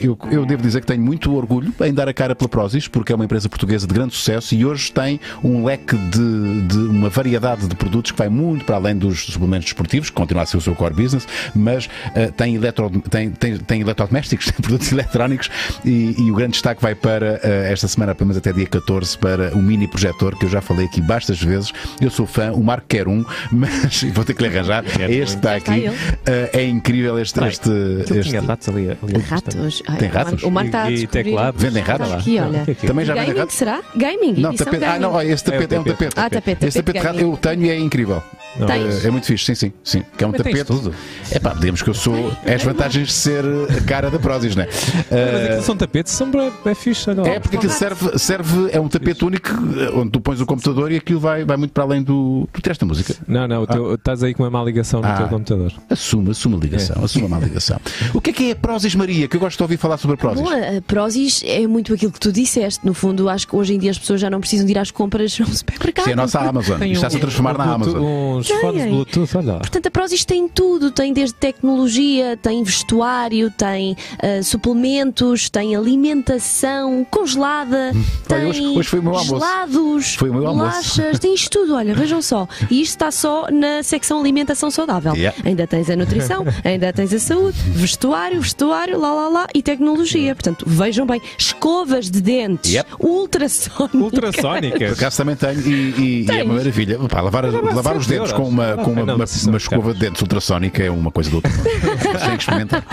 Eu, eu devo dizer que tenho muito orgulho em dar a cara pela Prozis, porque é uma empresa portuguesa de grande sucesso e hoje tem um leque de, de uma variedade de produtos que vai muito para além dos suplementos desportivos, que continua a ser o seu core business, mas eh, tem, eletro, tem, tem, tem eletrodomésticos, tem produtos eletrónicos e, e o grande destaque vai para eh, esta semana, pelo menos até dia 14, para o mini projetor, que eu já falei aqui bastas vezes. Eu sou fã, o Marco quer um, mas vou ter que lhe arranjar. É este está aqui. Eh, é incrível este. Bem, este, este- tinha ratos ali. ali Ratos. Ai, Tem ratos? O Marco está a descobrir. teclados. Vendem ratos? Aqui, olha. É é? Também já vendem Gaming, ratos? será? Gaming. Não, tapete. Ah, não, olha, esse tapete é, É um tapete. Ah, tapete, Esse tapete tapete eu tenho e é incrível. Não. Tens. É muito fixe, sim, sim. sim. Que é um tens tapete. tudo. É pá, digamos que eu sou. É as vantagens de ser a cara da Prozis, não é? Mas Ah, aquilo são tapetes, são bem, bem fixe. lá. É porque aquilo serve, serve, é um tapete único eh, onde tu pões o computador e aquilo vai, vai muito para além do. Tu tiraste a música? Não, não, teu- estás aí com uma má ligação no Ah. teu computador. Assume, assume a ligação, assume a má ligação. O que é que é a Prozis Maria? Que eu gosto de ouvir falar sobre a Prozis. Bom, a Prozis é muito aquilo que tu disseste. No fundo, acho que hoje em dia as pessoas já não precisam de ir às compras no supermercado. Isto é a nossa Amazon. Isto está-se a transformar na Amazon. Uns Tem. Lá. Portanto, a Prozis tem tudo, tem desde tecnologia, tem vestuário, tem ah, suplementos, tem alimentação congelada, Olha, tem hoje- hoje foi o meu almoço. gelados, Foi o meu almoço. bolachas, tem isto tudo, olha, vejam só. E isto está só na secção alimentação saudável. Yeah. Ainda tens a nutrição, ainda tens a saúde, vestuário, vestuário, lá lá lá e tecnologia. Portanto, vejam bem, escovas de dentes, Yep. ultrassónicas. Por Ultrassónicas. acaso também tenho e, e- e é uma maravilha. Pá, lavar, Mas lavar os 100 dentes euros. com uma, com uma, Não, uma, é uma escova de dentes ultrassónica é uma coisa do outro. Tem que experimentar.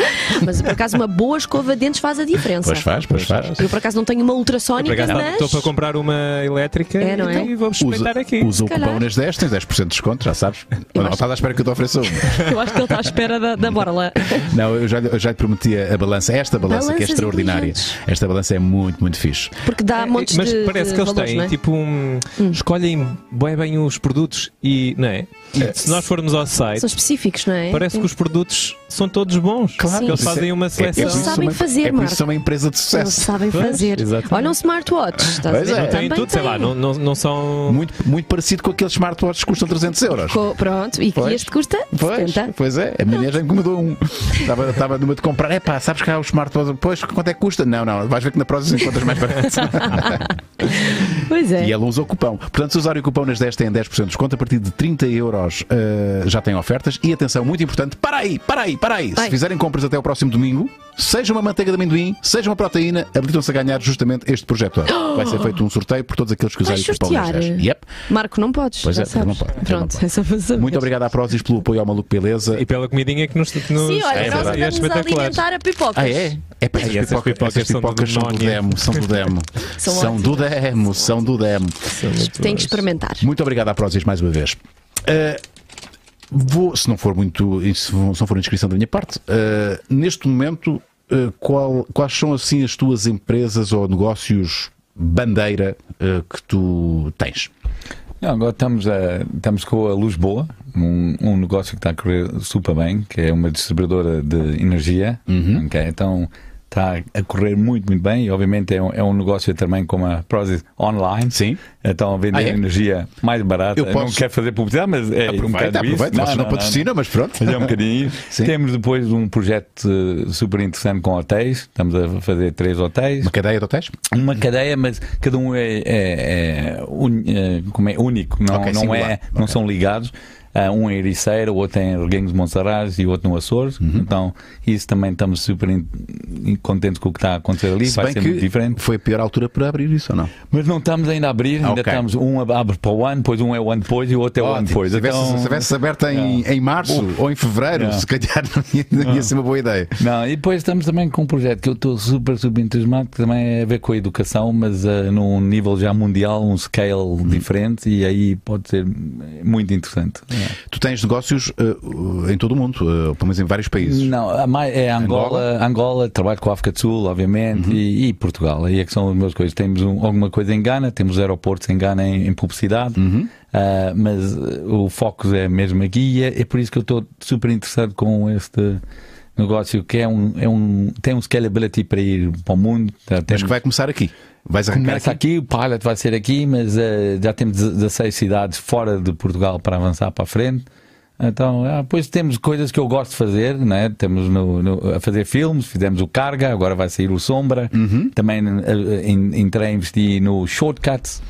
Mas por acaso uma boa escova de dentes faz a diferença. Pois faz, pois faz. Eu por acaso não tenho uma ultrassónica, acaso mas. estou para comprar uma elétrica É, não é? então, e Usa, experimentar aqui. usa o cupom nas 10, tens 10% de desconto, já sabes. Ou não, acho- estás à espera que eu te ofereça uma. Eu acho que ele está à espera da, da borla. Não, eu já, eu já lhe prometi a, a balança. Esta balança que é Balanças extraordinária. Esta balança é muito, muito fixe. Porque dá É, montes mas de. parece de que eles valores, têm é? tipo um. Escolhem bem, bem os produtos e, não é? Se nós formos ao site, São específicos, não é? parece que os produtos são todos bons. Claro. Que eles Sim. fazem uma É, é seleção. Eles sabem fazer, É por isso são uma empresa de Eles sucesso. sabem Pois, fazer. exatamente. Olha um smartwatch. Estás a ver? é. Tem tudo, sei lá, tem. não, não, não são. Muito, muito parecido com aqueles smartwatches que custam 300 euros. Co- Pronto, e que Pois. este custa Pois, 70. pois é, a minha já me incomodou um. Estava, estava numa de comprar. É pá, sabes que há os smartwatches. Pois, quanto é que custa? Não, não, vais ver que na próxima encontras mais barato. Pois é. E ela usa o cupão. Portanto, se usarem o cupão nas 10 têm 10% de desconto. A partir de 30 euros eh, já tem ofertas. E atenção, muito importante, para aí, para aí, para aí. Se fizerem compras até o próximo domingo, seja uma manteiga de amendoim, seja uma proteína, habilitam-se a ganhar justamente este projetor. Vai ser feito um sorteio por todos aqueles que usarem Vais o cupão nas sortear? 10. Yep. Marco, não podes. Pois já é, sabes. não pode, não Pronto, pode. é só. Muito obrigado à Prozis pelo apoio ao Maluco Beleza. E pela comidinha que nos. nos Sim, olha, É nós é andamos a alimentar a pipocas. Ah, é? É para essas, essas pipocas, pipocas essas são do pipocas são do demo, são do demo. São São do demo, são do demo. Tem que experimentar. Muito obrigado à Prozis mais uma vez. Uh, vou, se não for muito, se não for inscrição da minha parte, uh, neste momento, uh, qual- quais são assim as tuas empresas ou negócios bandeira que tu tens? Não, agora estamos, a, estamos com a Lisboa, um, um negócio que está a correr super bem, que é uma distribuidora de energia. ok? Então está a correr muito, muito bem e obviamente é um, é um negócio também como a Prozis online. Sim. Então a vender Ah, é? energia mais barata. Eu Não posso- quero fazer publicidade, mas é um Aproveita, bocado isso. aproveita. Vocês não, patrocinam, mas pronto. Mas é um bocadinho. Sim. Temos depois um projeto eh, super interessante com hotéis. Estamos a fazer três hotéis. Uma cadeia de hotéis? Uma cadeia, mas cada um é, é- é é, como é único, não, Ok, não, singular. é, não Ok. são ligados. Ah, um em Ericeira, o outro em Reguengos de Monsaraz e o outro no Açores. Uhum. Então, isso também estamos super contentes com o que está a acontecer ali. Se Vai bem ser que muito diferente. foi a pior altura para abrir isso ou não? Mas não estamos ainda a abrir, ainda Ok. estamos. Um abre para o ano, depois um é o ano depois e o outro é o ano depois. Se tivesse, Então- se tivesse aberto em, em março ou em fevereiro, Não. se calhar não ia, não ia ser uma boa ideia. Não, e depois estamos também com um projeto que eu estou super, super entusiasmado, que também é a ver com a educação, mas ah, num nível já mundial, um scale Uhum. diferente, e aí pode ser muito interessante. Tu tens negócios uh, em todo o mundo, uh, pelo menos em vários países. Não, a é Angola, Angola, trabalho com a África do Sul, obviamente, Uhum. e, e Portugal. Aí é que são as minhas coisas. Temos um- alguma coisa em Gana, temos aeroportos em Gana em, em publicidade, Uhum. ah, mas uh, o foco é mesmo aqui, e é, é por isso que eu estou super interessado com este negócio que é um, é um tem um scalability para ir para o mundo. Mas temos- que vai começar aqui. Vais arrancar Começa aqui. aqui, o pilot vai ser aqui, mas eh, já temos 16 cidades fora de Portugal para avançar para a frente. Então, ah, depois temos coisas que eu gosto de fazer, né? Temos no, no- a fazer filmes, fizemos o Carga, agora vai sair o Sombra. Uhum. Também en- entrei a investir no Shortcuts.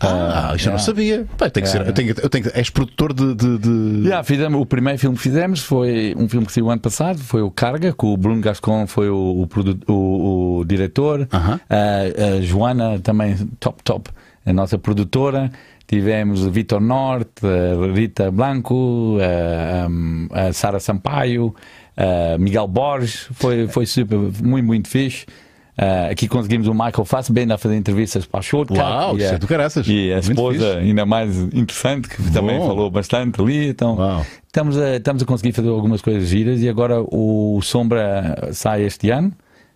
Ah, isto eu não yeah. sabia. Pá, tem que ser, É. eu tenho, eu tenho, és produtor de. de, de- Já, fizemos, o primeiro filme que fizemos foi um filme que saiu ano passado, foi o Carga, que o Bruno Gascon foi o, o, o- o diretor. Aham. A, a Joana também, top, top, a nossa produtora. Tivemos o Vitor Norte, a Rita Blanco, a, a Sara Sampaio, a Miguel Borges. Foi, foi super, muito, muito fixe. Uh, aqui conseguimos o Michael Fassbender a fazer entrevistas para a Shortcut. Uau, e, é do caraças. e a esposa, ainda mais interessante, que também Bom. falou bastante ali. Então, Uau. estamos a, estamos a conseguir fazer algumas coisas giras e agora o Sombra sai este ano.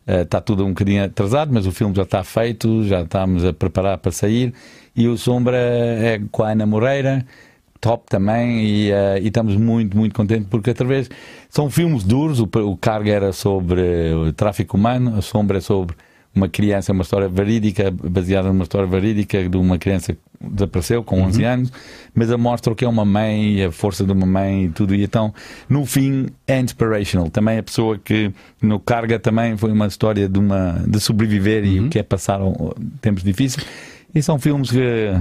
Uh, Está tudo um bocadinho atrasado, mas o filme já está feito, já estamos a preparar para sair. E o Sombra é com a Ana Moreira, top também, e, uh, e estamos muito, muito contentes porque através. São filmes duros, o, o Carga era sobre o tráfico humano, a Sombra é sobre uma criança, uma história verídica, baseada numa história verídica de uma criança que desapareceu com 11 anos, mas a mostra o que é uma mãe, a força de uma mãe e tudo. E então, no fim, é inspirational. Também a pessoa que no Carga também foi uma história de, uma, de sobreviver e o que é passar tempos difíceis. E são filmes que,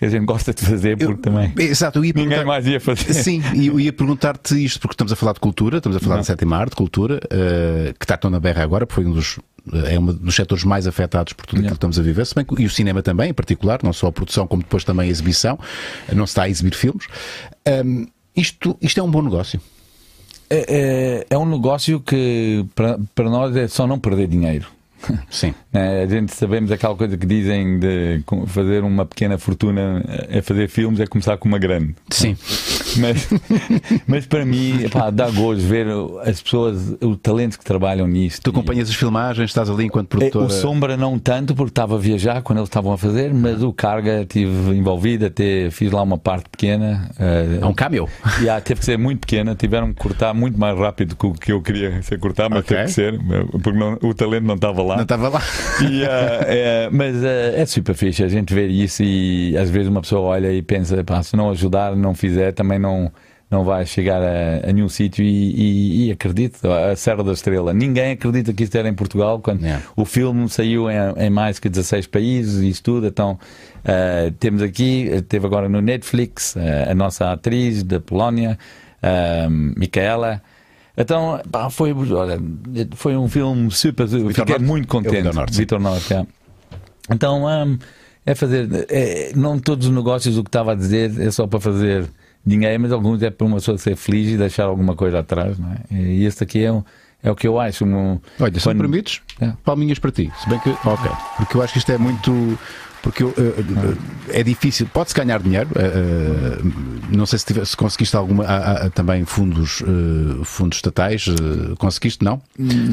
que a gente gosta de fazer porque também Exato, eu ia ninguém mais ia fazer. Sim, e eu ia perguntar-te isto, porque estamos a falar de cultura, estamos a falar Não. de sétima arte, cultura, eh, que está tão na berra agora, porque foi um dos, é um dos setores mais afetados por tudo aquilo que estamos a viver, se bem que, e o cinema também, em particular, não só a produção, como depois também a exibição, não se está a exibir filmes. Ahm, isto, isto é um bom negócio. É, é, é um negócio que para, para nós é só não perder dinheiro. Sim. né? A gente sabemos aquela coisa que dizem de fazer uma pequena fortuna é fazer filmes, é começar com uma grande. Sim. Mas, mas para mim, pá, dá gozo ver as pessoas, os talentos que trabalham nisto. Tu acompanhas as filmagens, estás ali enquanto É, produtora. O Sombra não tanto, porque estava a viajar quando eles estavam a fazer, mas o Carga estive envolvido, até fiz lá uma parte pequena. eh, É um cameo. e ah, teve que ser muito pequena, tiveram que cortar muito mais rápido que o que eu queria ser cortado, mas Ok. teve que ser, porque não- o talento não estava lá. Não estava lá. E, ah, é, mas ah, é super fixe a gente ver isso e às vezes uma pessoa olha e pensa, pá, se não ajudar, não fizer, também não, não vai chegar a, a nenhum sítio e, e, e acredito, a Serra da Estrela. Ninguém acredita que isto era em Portugal quando Yeah. o filme saiu em, em mais que 16 países e isso tudo, então ah, temos aqui, teve agora no Netflix ah, a nossa atriz da Polónia, ah, Micaela. Então, pá, foi, olha, foi um filme super. Fiquei Norte? muito É contente. Vitor Norte. Vitor Norte, é. Então, hum, é fazer. é, não todos os negócios, o que estava a dizer, é só para fazer dinheiro, mas alguns é para uma pessoa ser feliz e deixar alguma coisa atrás, não é? E este aqui é, o- é o que eu acho. Um, Olha, se me permites, É. palminhas para ti. Se bem que, ok. Porque eu acho que isto é muito. Porque eu, eh, eh, é difícil. Pode-se ganhar dinheiro. eh, não sei se, tive- se conseguiste alguma. também fundos, eh, fundos estatais. conseguiste? Não?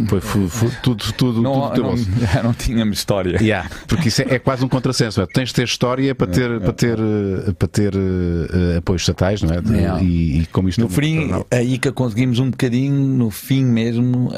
Foi fu- fu- tudo, tudo, tudo não, do teu não, bolso. já não tínhamos história. Yeah, porque isso é, é quase um contrassenso. é, Tens de ter história para ter, para ter, eh, para ter eh, eh, apoios estatais, não é? De- Yeah. E, e como isto No é fim, aí que conseguimos um bocadinho, no fim mesmo,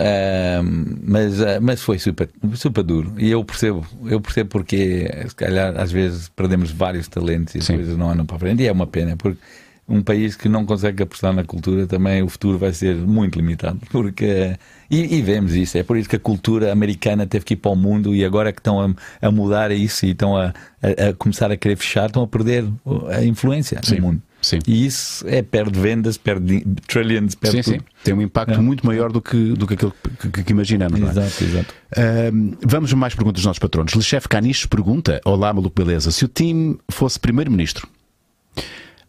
mas, mas foi super, super duro. E eu percebo, eu percebo porque, se calhar, às vezes perdemos vários talentos e as Sim. coisas não andam para a frente. E é uma pena, porque um país que não consegue apostar na cultura também o futuro vai ser muito limitado. Porque, e, e vemos isso, é por isso que a cultura americana teve que ir para o mundo e agora que estão a, a mudar isso e estão a, a- a começar a querer fechar, estão a perder a influência Sim. no mundo. Sim. E isso é perde vendas, perde trillions, perde Sim, sim. tudo. Tem um impacto É. muito maior do que, do que aquilo que, que- que imaginamos. não é? Exato, exato. Vamos a mais perguntas dos nossos patronos. Lechef Caniches pergunta: Olá, maluco, beleza. Se o time fosse primeiro-ministro,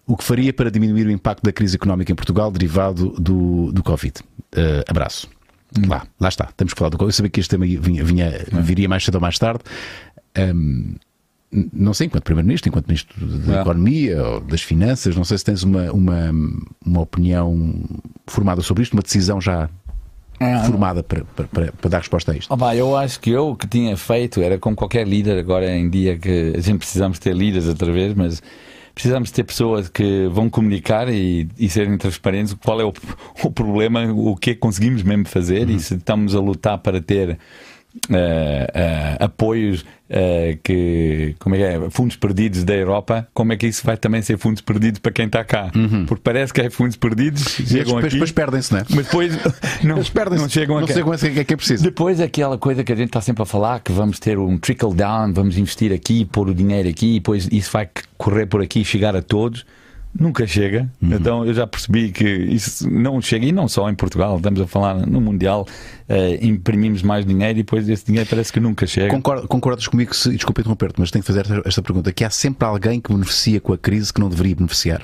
o que faria para diminuir o impacto da crise económica em Portugal derivado do, do Covid? Ah, abraço. Lá, lá está. Temos que falar do Covid. Eu sabia que este tema vinha, vinha- viria mais cedo ou mais tarde. N- não sei, enquanto Primeiro-Ministro, enquanto Ministro da Ah. Economia ou das Finanças, não sei se tens uma, uma, uma opinião formada sobre isto, uma decisão já Ah, formada para, para, para, dar resposta a isto. Oh, pá, eu acho que eu o que tinha feito era como qualquer líder, agora em dia que a gente precisamos ter líderes outra vez, mas precisamos ter pessoas que vão comunicar e, e serem transparentes qual é o, o problema, o que é que conseguimos mesmo fazer e se estamos a lutar para ter eh, eh, apoios eh, que como é que é? fundos perdidos da Europa, como é que isso vai também ser fundos perdidos para quem está cá? Porque parece que é fundos perdidos, E chegam depois, aqui, depois perdem-se, não é? mas depois não, não chegam não sei quando é que é que é preciso. Depois aquela coisa que a gente está sempre a falar, que vamos ter um trickle down, vamos investir aqui, pôr o dinheiro aqui, e depois isso vai correr por aqui e chegar a todos. Nunca chega. Uhum. Então eu já percebi que isso não chega, e não só em Portugal, estamos a falar no Mundial, eh, imprimimos mais dinheiro e depois esse dinheiro parece que nunca chega. Concordas, concordas comigo, se, desculpa interromper-te, mas tenho que fazer esta, esta pergunta: que há sempre alguém que beneficia com a crise que não deveria beneficiar?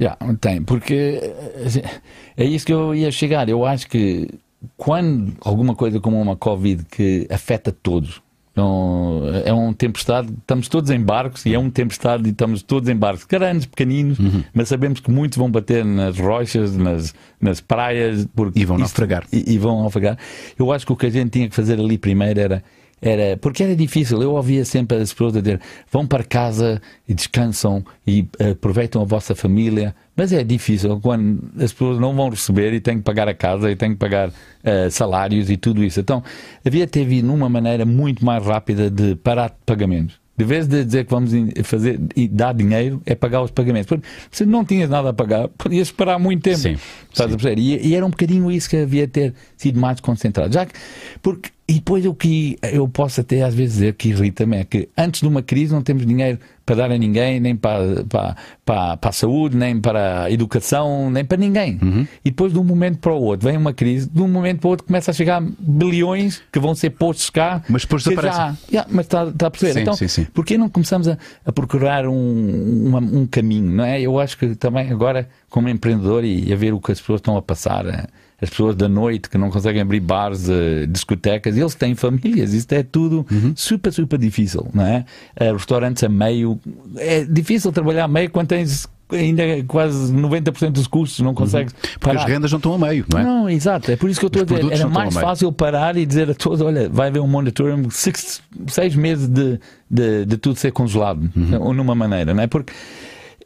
Já, tem, porque eh, é isso que eu ia chegar. Eu acho que quando alguma coisa como uma Covid que afeta todos, não, é um tempestade, estamos todos em barcos e é um tempestade e estamos todos em barcos, grandes, pequeninos, Uhum. mas sabemos que muitos vão bater nas rochas, nas, nas praias porque E vão naufragar. E, e vão naufragar. Eu acho que o que a gente tinha que fazer ali primeiro era. Era, porque era difícil, eu ouvia sempre as pessoas a dizer vão para casa e descansam e eh, aproveitam a vossa família, mas é difícil quando as pessoas não vão receber e têm que pagar a casa e têm que pagar eh, salários e tudo isso. Então havia ter vindo numa maneira muito mais rápida de parar de pagamentos. De vez de dizer que vamos fazer e dar dinheiro, é pagar os pagamentos. Porque se não tinhas nada a pagar, podias esperar muito tempo. Sim, sim. E, e era um bocadinho isso que havia ter sido mais concentrado. Já que, porque, e depois o que eu posso até às vezes dizer que irrita-me é que antes de uma crise não temos dinheiro para dar a ninguém, nem para, para, para, para a saúde, nem para a educação, nem para ninguém. Uhum. E depois de um momento para o outro vem uma crise, de um momento para o outro começa a chegar bilhões que vão ser postos cá. Mas depois que desaparecem. já- Já, mas está, está a perceber? Sim, então, sim, sim. Porquê não começamos a, a procurar um, uma- um caminho, não é? Eu acho que também agora, como empreendedor e a ver o que as pessoas estão a passar, eh, as pessoas da noite que não conseguem abrir bares, eh, discotecas, eles têm famílias, isto é tudo Uhum. super, super difícil, não é? Eh, Restaurantes a meio, é difícil trabalhar a meio quando tens ainda quase 90% dos custos, não consegues Uhum. Porque as parar. rendas não estão a meio, não é? Não, exato. É por isso que eu estou a dizer. Era mais fácil parar e dizer a todos: olha, vai haver um moratório, seis, seis meses de, de, de tudo ser congelado, Uhum. ou numa maneira, não é? Porque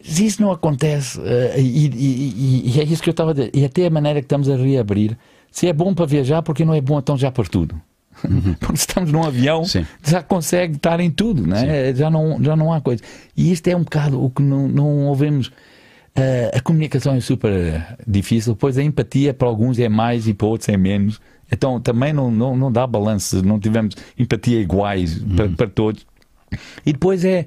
isso não acontece, eh, e, e- e- e é isso que eu estava a dizer, e até a maneira que estamos a reabrir, se é bom para viajar, porque não é bom então já para tudo? Porque se estamos num avião, Uhum. Sim. já consegue estar em tudo, não é? já, não, já não há coisa. E isto é um bocado o que não, não ouvemos. Eh, a comunicação é super eh, difícil, pois a empatia para alguns é mais e para outros é menos. Então também não, não, não dá balanço, não tivemos empatia iguais para, para todos. E depois é.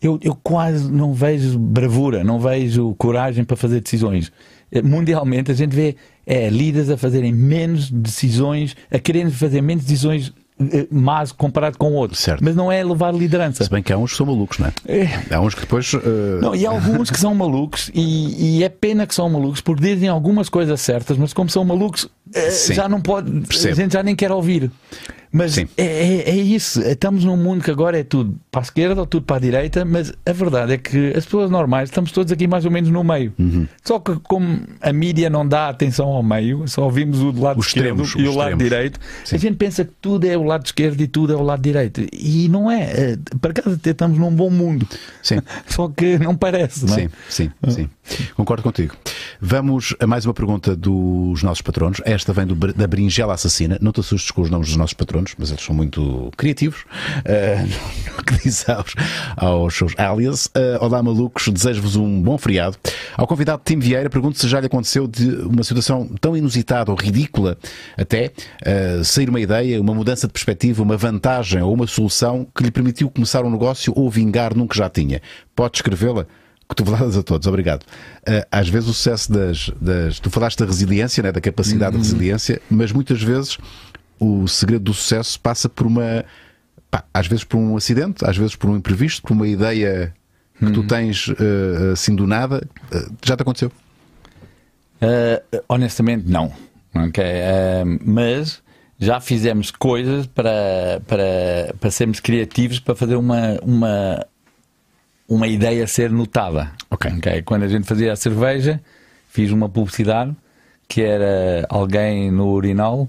Eu, eu quase não vejo bravura, não vejo coragem para fazer decisões. Eh, Mundialmente a gente vê é, líderes a fazerem menos decisões, a quererem fazer menos decisões eh, más comparado com outros. Certo. Mas não é levar liderança. Se bem que há uns que são malucos, não é? É. Há uns que depois. eh, Não, e há alguns que são malucos, e, e é pena que são malucos, porque dizem algumas coisas certas, mas como são malucos, Sim. já não pode, Percebo. a gente já nem quer ouvir. Mas é, é, é isso, estamos num mundo que agora é tudo para a esquerda ou tudo para a direita, mas a verdade é que as pessoas normais estamos todos aqui mais ou menos no meio. Uhum. Só que como a mídia não dá atenção ao meio, só ouvimos o do lado Os esquerdo extremos, e o lado extremos. direito, Sim. a gente pensa que tudo é o lado esquerdo e tudo é o lado direito. E não é. Eh, Para até estamos num bom mundo. Sim. Só que não parece, não é? Sim, sim, sim. Concordo contigo. Vamos a mais uma pergunta dos nossos patronos. Esta vem do, da Berinjela Assassina. Não te assustes com os nomes dos nossos patronos, mas eles são muito criativos. eh, no que diz aos, aos seus alias. Eh, olá, malucos. Desejo-vos um bom feriado. Ao convidado Tim Vieira, pergunto se já lhe aconteceu de uma situação tão inusitada ou ridícula até eh, sair uma ideia, uma mudança de perspectiva, uma vantagem ou uma solução que lhe permitiu começar um negócio ou vingar num que já tinha. Pode escrevê-la? Cotoveladas a todos, obrigado. Uh, às vezes o sucesso das, das. Tu falaste da resiliência, né, da capacidade de resiliência, mas muitas vezes o segredo do sucesso passa por uma. pá, às vezes por um acidente, às vezes por um imprevisto, por uma ideia que tu tens uh, assim do nada. Uh, já te aconteceu? Uh, honestamente, não. Ok? Uh, mas já fizemos coisas para, para, para sermos criativos para fazer uma, uma, uma ideia ser notada. Ok. Quando a gente fazia a cerveja, fiz uma publicidade que era alguém no urinal.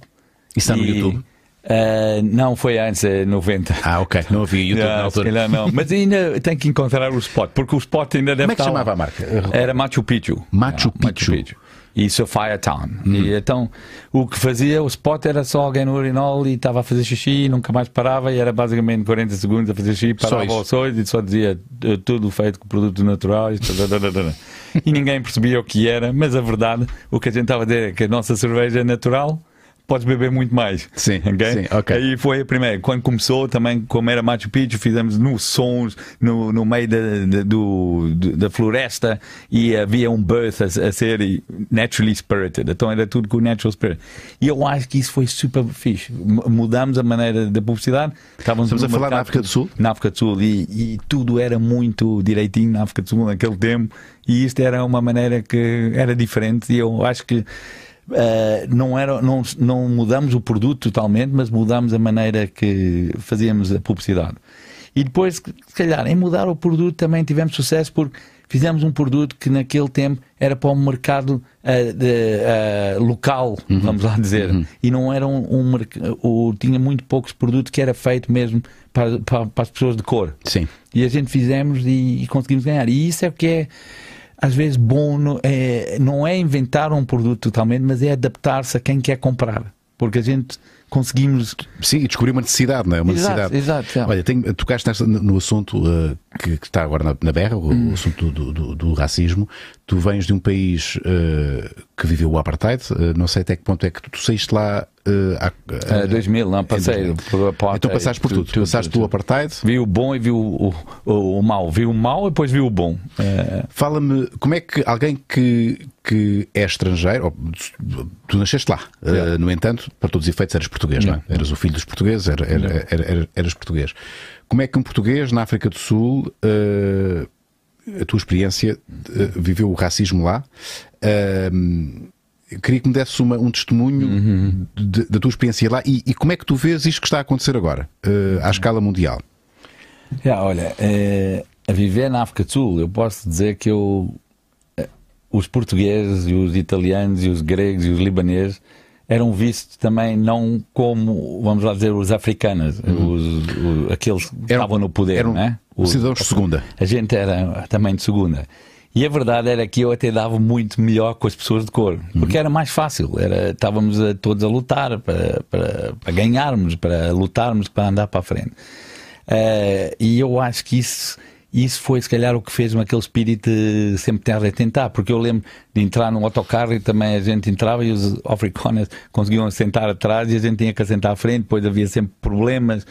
Isso está no YouTube? Uh, não, foi antes, é 90. Ah, ok. Não havia YouTube na altura. calhar não. Mas ainda tenho que encontrar o spot, porque o spot ainda deve Como é que estar chamava a marca? Era Machu Picchu. Machu Yeah, Picchu. E Sophia Town. E então o que fazia, o spot era só alguém no urinol e estava a fazer xixi e nunca mais parava e era basicamente 40 segundos a fazer xixi, parava ao sonho e só dizia tudo feito com produtos naturais. e ninguém percebia o que era, mas a verdade, o que a gente estava a dizer é que a nossa cerveja é natural. Podes beber muito mais. Sim, sim, ok. Aí foi a primeira. Quando começou, também, como era Machu Picchu, fizemos nos sons, no, no meio da, da, do, da floresta e havia um birth a, a ser naturally spirited. Então era tudo com natural spirit. E eu acho que isso foi super fixe. Mudamos a maneira da publicidade. Estávamos Estamos a no falar na África do Sul? Na África do Sul. E, e tudo era muito direitinho na África do Sul naquele tempo. E isto era uma maneira que era diferente. E eu acho que Uh, não, era, não, não mudamos o produto totalmente, mas mudamos a maneira que fazíamos a publicidade. E depois, se calhar, em mudar o produto também tivemos sucesso porque fizemos um produto que naquele tempo era para o mercado uh, de, uh, local, uhum. vamos lá dizer, uhum. e não era um, um, tinha muito poucos produtos que era feito mesmo para, para, para, as pessoas de cor. Sim. E a gente fizemos e, e conseguimos ganhar. E isso é o que é às vezes bom, no, é, não é inventar um produto totalmente, mas é adaptar-se a quem quer comprar. Porque a gente conseguimos. Sim, e descobrir uma necessidade, não é? Uma exato, necessidade. Exato, Olha, tem, tocaste nesta, no assunto uh, que, que, está agora na, na berra, o, hum. assunto do, do, do, racismo. Tu vens de um país uh, que viveu o apartheid, uh, não sei até que ponto é que tu, tu saíste lá. Uh, uh, 2000, não, passei por apartheid. Então passaste por tudo, tudo, tudo passaste pelo apartheid. Vi o bom e vi o, o, o mau. Vi o mau e depois vi o bom. Fala-me, como é que alguém que, que é estrangeiro, ou, tu nasceste lá, yeah. no entanto, para todos os efeitos eras português, yeah. não é? Eras o filho dos portugueses, era, era, era, era, eras português. Como é que um português na África do Sul, uh, a tua experiência, uh, viveu o racismo lá? Uh, queria que me desse uma, um testemunho uhum. da tua experiência lá e, e, como é que tu vês isto que está a acontecer agora, à escala mundial? Yeah, olha, a viver na África do Sul, eu posso dizer que eu, os portugueses e os italianos e os gregos e os libaneses eram vistos também não como, vamos lá dizer, os africanos, uhum. os, os, aqueles que eram, estavam no poder, eram né? Os cidadãos de segunda. A gente era também de segunda. E a verdade era que eu até dava muito melhor com as pessoas de cor, porque uhum. era mais fácil. Era, estávamos a, todos a lutar para, para, para, ganharmos, para lutarmos, para andar para a frente. Uh, e eu acho que isso isso foi, se calhar, o que fez-me aquele espírito de sempre ter a tentar, porque eu lembro de entrar num autocarro e também a gente entrava e os africanos conseguiam sentar atrás e a gente tinha que sentar à frente, depois havia sempre problemas.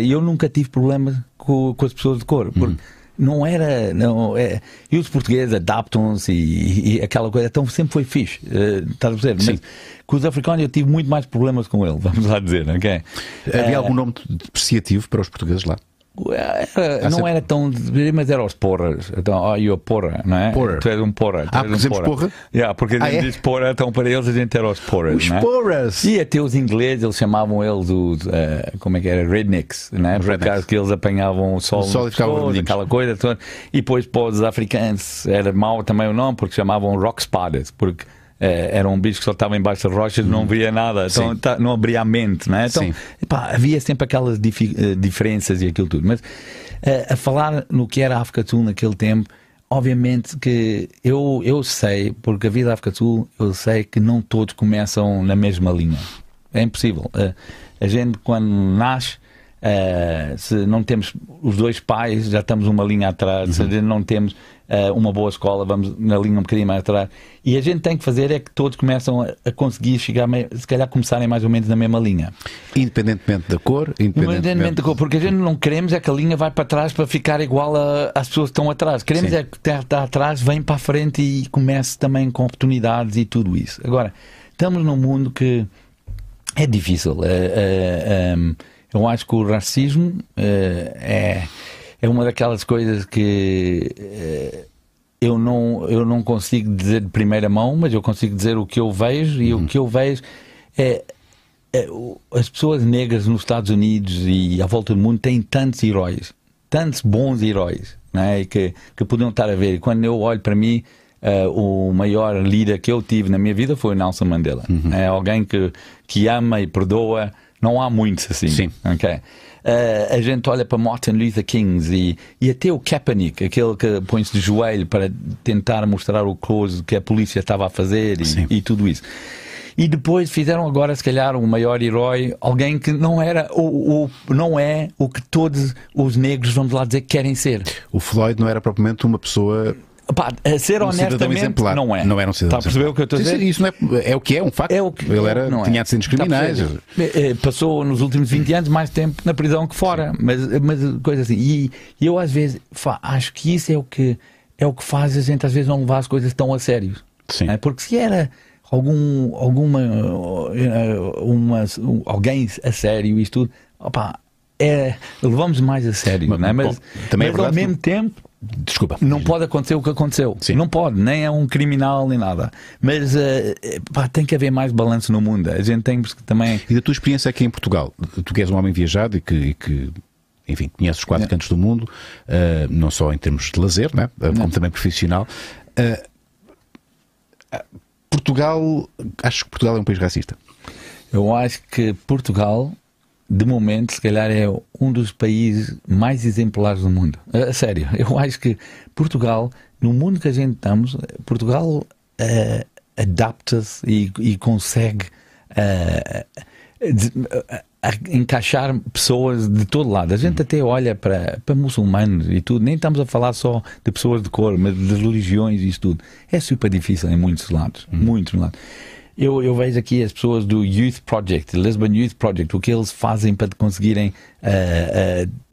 E eu nunca tive problemas com, com as pessoas de cor, porque hum. Não era. Não, é, e os portugueses adaptam-se e, e, aquela coisa, então sempre foi fixe. Uh, estás a perceber? Mas com os africanos eu tive muito mais problemas com eles, vamos lá dizer, ok? Havia uh, algum nome depreciativo para os portugueses lá? Era, não era tão. Mas era os porras. Então, oh, eu porra, não é? Porra. Tu és um porra. Ah, porque um dizemos porra? porra? Yeah, porque a gente ah, é? diz porra, então para eles a gente era os porras. Os é? porras! E até os ingleses, eles chamavam eles os. Uh, como é que era? Rednecks, não é? Por acaso que eles apanhavam o sol, o sol e ficavam aquela coisa. Toda. E depois para os africanos era mau também o nome, porque chamavam rock spiders. Porque era um bicho que só estava embaixo das rochas, não via nada, então tá, não abria a mente, não é? Então, epá, havia sempre aquelas eh, diferenças e aquilo tudo. Mas uh, a falar no que era a África do Sul naquele tempo, obviamente que eu, eu sei, porque a vida da África do Sul, eu sei que não todos começam na mesma linha. É impossível. A gente, quando nasce, Uh, se não temos os dois pais, já estamos uma linha atrás. Uhum. Se não temos uh, uma boa escola, vamos na linha um bocadinho mais atrás. E a gente tem que fazer é que todos começam a, conseguir chegar, se calhar começarem mais ou menos na mesma linha. Independentemente da cor, independentemente, independentemente da cor, porque a gente não queremos é que a linha vai para trás para ficar igual a, às pessoas que estão atrás. Queremos Sim. é que está atrás, vem para a frente e comece também com oportunidades e tudo isso. Agora, estamos num mundo que é difícil. Uh, uh, um, eu acho que o racismo é, é uma daquelas coisas que uh, eu, não, eu não consigo dizer de primeira mão, mas eu consigo dizer o que eu vejo, e uhum. o que eu vejo é, é, as pessoas negras nos Estados Unidos e à volta do mundo têm tantos heróis, tantos bons heróis, né, que, que podiam estar a ver. E quando eu olho para mim, Uh, o maior líder que eu tive na minha vida foi o Nelson Mandela. Uhum. É alguém que, que ama e perdoa não há muitos assim. Sim. Okay? Uh, a gente olha para Martin Luther King e, e até o Kaepernick, aquele que põe-se de joelho para tentar mostrar o close que a polícia estava a fazer e, e, tudo isso. E depois fizeram agora, se calhar, um maior herói, alguém que não era o, o, não é o que todos os negros, vamos lá dizer, querem ser. O Floyd não era propriamente uma pessoa Pá, ser um honestamente, não é. Não era um cidadão Está a perceber o que eu estou a dizer? Isso não é, é o que é, um facto. É o que Ele era, não é. tinha antecedentes criminais. É, passou nos últimos 20 anos mais tempo na prisão que fora. Mas, mas coisa assim. E, e eu às vezes acho que isso é o que, é o que faz a gente às vezes não levar as coisas tão a sério. Sim. É? Porque se era algum, alguma, uma, alguém a sério, isto tudo, opa, é, levamos mais a sério, mas, não é? mas, bom, também é mas é ao mesmo tempo Desculpa. Não pode acontecer o que aconteceu. Sim. Não pode, nem é um criminal nem nada. Mas eh, pá, tem que haver mais balanço no mundo. A gente tem que também. E da tua experiência aqui em Portugal, tu que és um homem viajado e que, e que, enfim, conheces os quatro Yeah. cantos do mundo, ah, não só em termos de lazer, né? Como também profissional. Portugal, acho que Portugal é um país racista. Eu acho que Portugal, de momento, se calhar é um dos países mais exemplares do mundo. A sério, eu acho que Portugal, no mundo que a gente estamos, Portugal eh, adapta-se e, e consegue eh, de- a encaixar pessoas de todo lado. A gente até olha para, para muçulmanos e tudo, nem estamos a falar só de pessoas de cor, mas de religiões e isso tudo. É super difícil em muitos lados, muitos lados. Eu, eu vejo aqui as pessoas do Youth Project, Lisbon Youth Project, o que eles fazem para conseguirem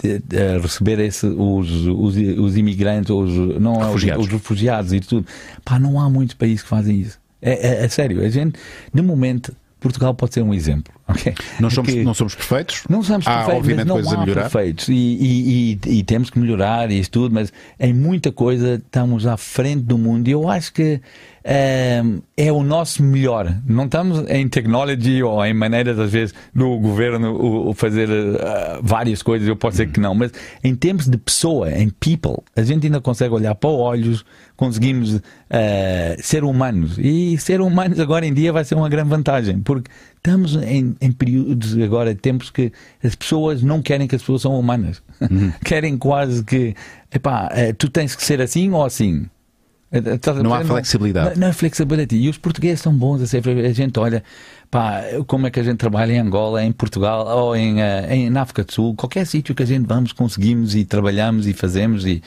de- de receber esse, os, os, os imigrantes, os, não, é os- Refugiados. os refugiados e tudo. Pá, não há muitos países que fazem isso. É, é- é sério, a gente, de momento, Portugal pode ser um exemplo. ok? Não somos, Porque- não somos perfeitos. não somos Há, perfeitos, obviamente, não coisas há a melhorar. perfeitos. E, e- e- e temos que melhorar e isso tudo, mas em muita coisa estamos à frente do mundo. E eu acho que é o nosso melhor. Não estamos em technology ou em maneiras, às vezes, do governo o, fazer eh, várias coisas. Eu posso dizer que não, mas em termos de pessoa, em people, a gente ainda consegue olhar para os olhos, conseguimos eh, ser humanos. E ser humanos agora em dia vai ser uma grande vantagem, porque estamos em, em períodos agora, tempos que as pessoas não querem que as pessoas são humanas. querem quase que, epá, eh, tu tens que ser assim ou assim. Eh, a Não há flexibilidade. Não, há flexibilidade. E os portugueses são bons a ser. A gente olha, pá, como é que a gente trabalha em Angola, em Portugal ou em, eh, em na África do Sul, qualquer sítio que a gente vamos, conseguimos e trabalhamos e fazemos. E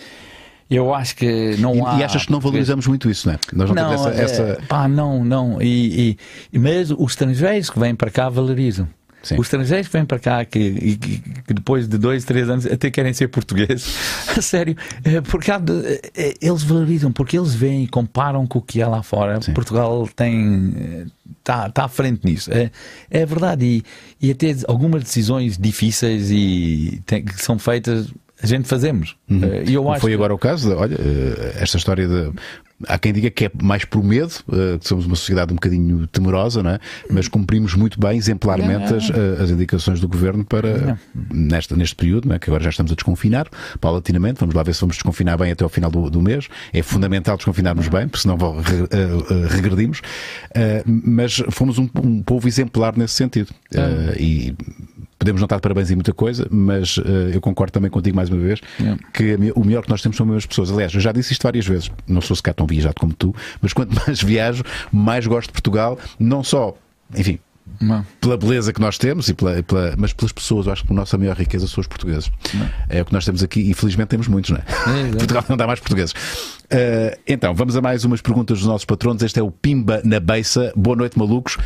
eu acho que não E, há. e achas que não valorizamos muito isso, não é? Nós não, não, temos essa. essa- é, pá, não, não. E- e- mas os estrangeiros que vêm para cá valorizam. Sim. Os estrangeiros que vêm para cá que, e que- que depois de dois, três anos até querem ser portugueses. A sério. é, Porque há de- é, eles valorizam, porque eles veem e comparam com o que é lá fora. Sim. Portugal tem. Está tá à frente nisso. É, é verdade. E, e até algumas decisões difíceis e tem- que são feitas. A gente fazemos. É, E eu Não acho foi que- agora o caso, olha, eh, esta história de. Há quem diga que é mais por medo, eh, que somos uma sociedade um bocadinho temerosa, não é? mas cumprimos muito bem, exemplarmente, as, eh, as indicações do governo para nesta, neste período, é? que agora já estamos a desconfinar, paulatinamente. Vamos lá ver se vamos desconfinar bem até ao final do, do mês. É fundamental desconfinarmos bem, porque senão vou- re- eh, eh, regredimos. Eh, mas fomos um, um povo exemplar nesse sentido. Eh, e podemos não estar de parabéns em muita coisa, mas eh, eu concordo também contigo mais uma vez Yeah. que o melhor que nós temos são as pessoas. Aliás, eu já disse isto várias vezes, não sou sequer tão viajado como tu, mas quanto mais viajo, mais gosto de Portugal, não só, enfim, Não. pela beleza que nós temos, e pela, pela- mas pelas pessoas. Eu acho que a nossa maior riqueza são os portugueses. É o que nós temos aqui e felizmente temos muitos, não é? É. Portugal não dá mais portugueses. Eh, então, vamos a mais umas perguntas dos nossos patronos. Este é o Pimba na Beiça. Boa noite, malucos.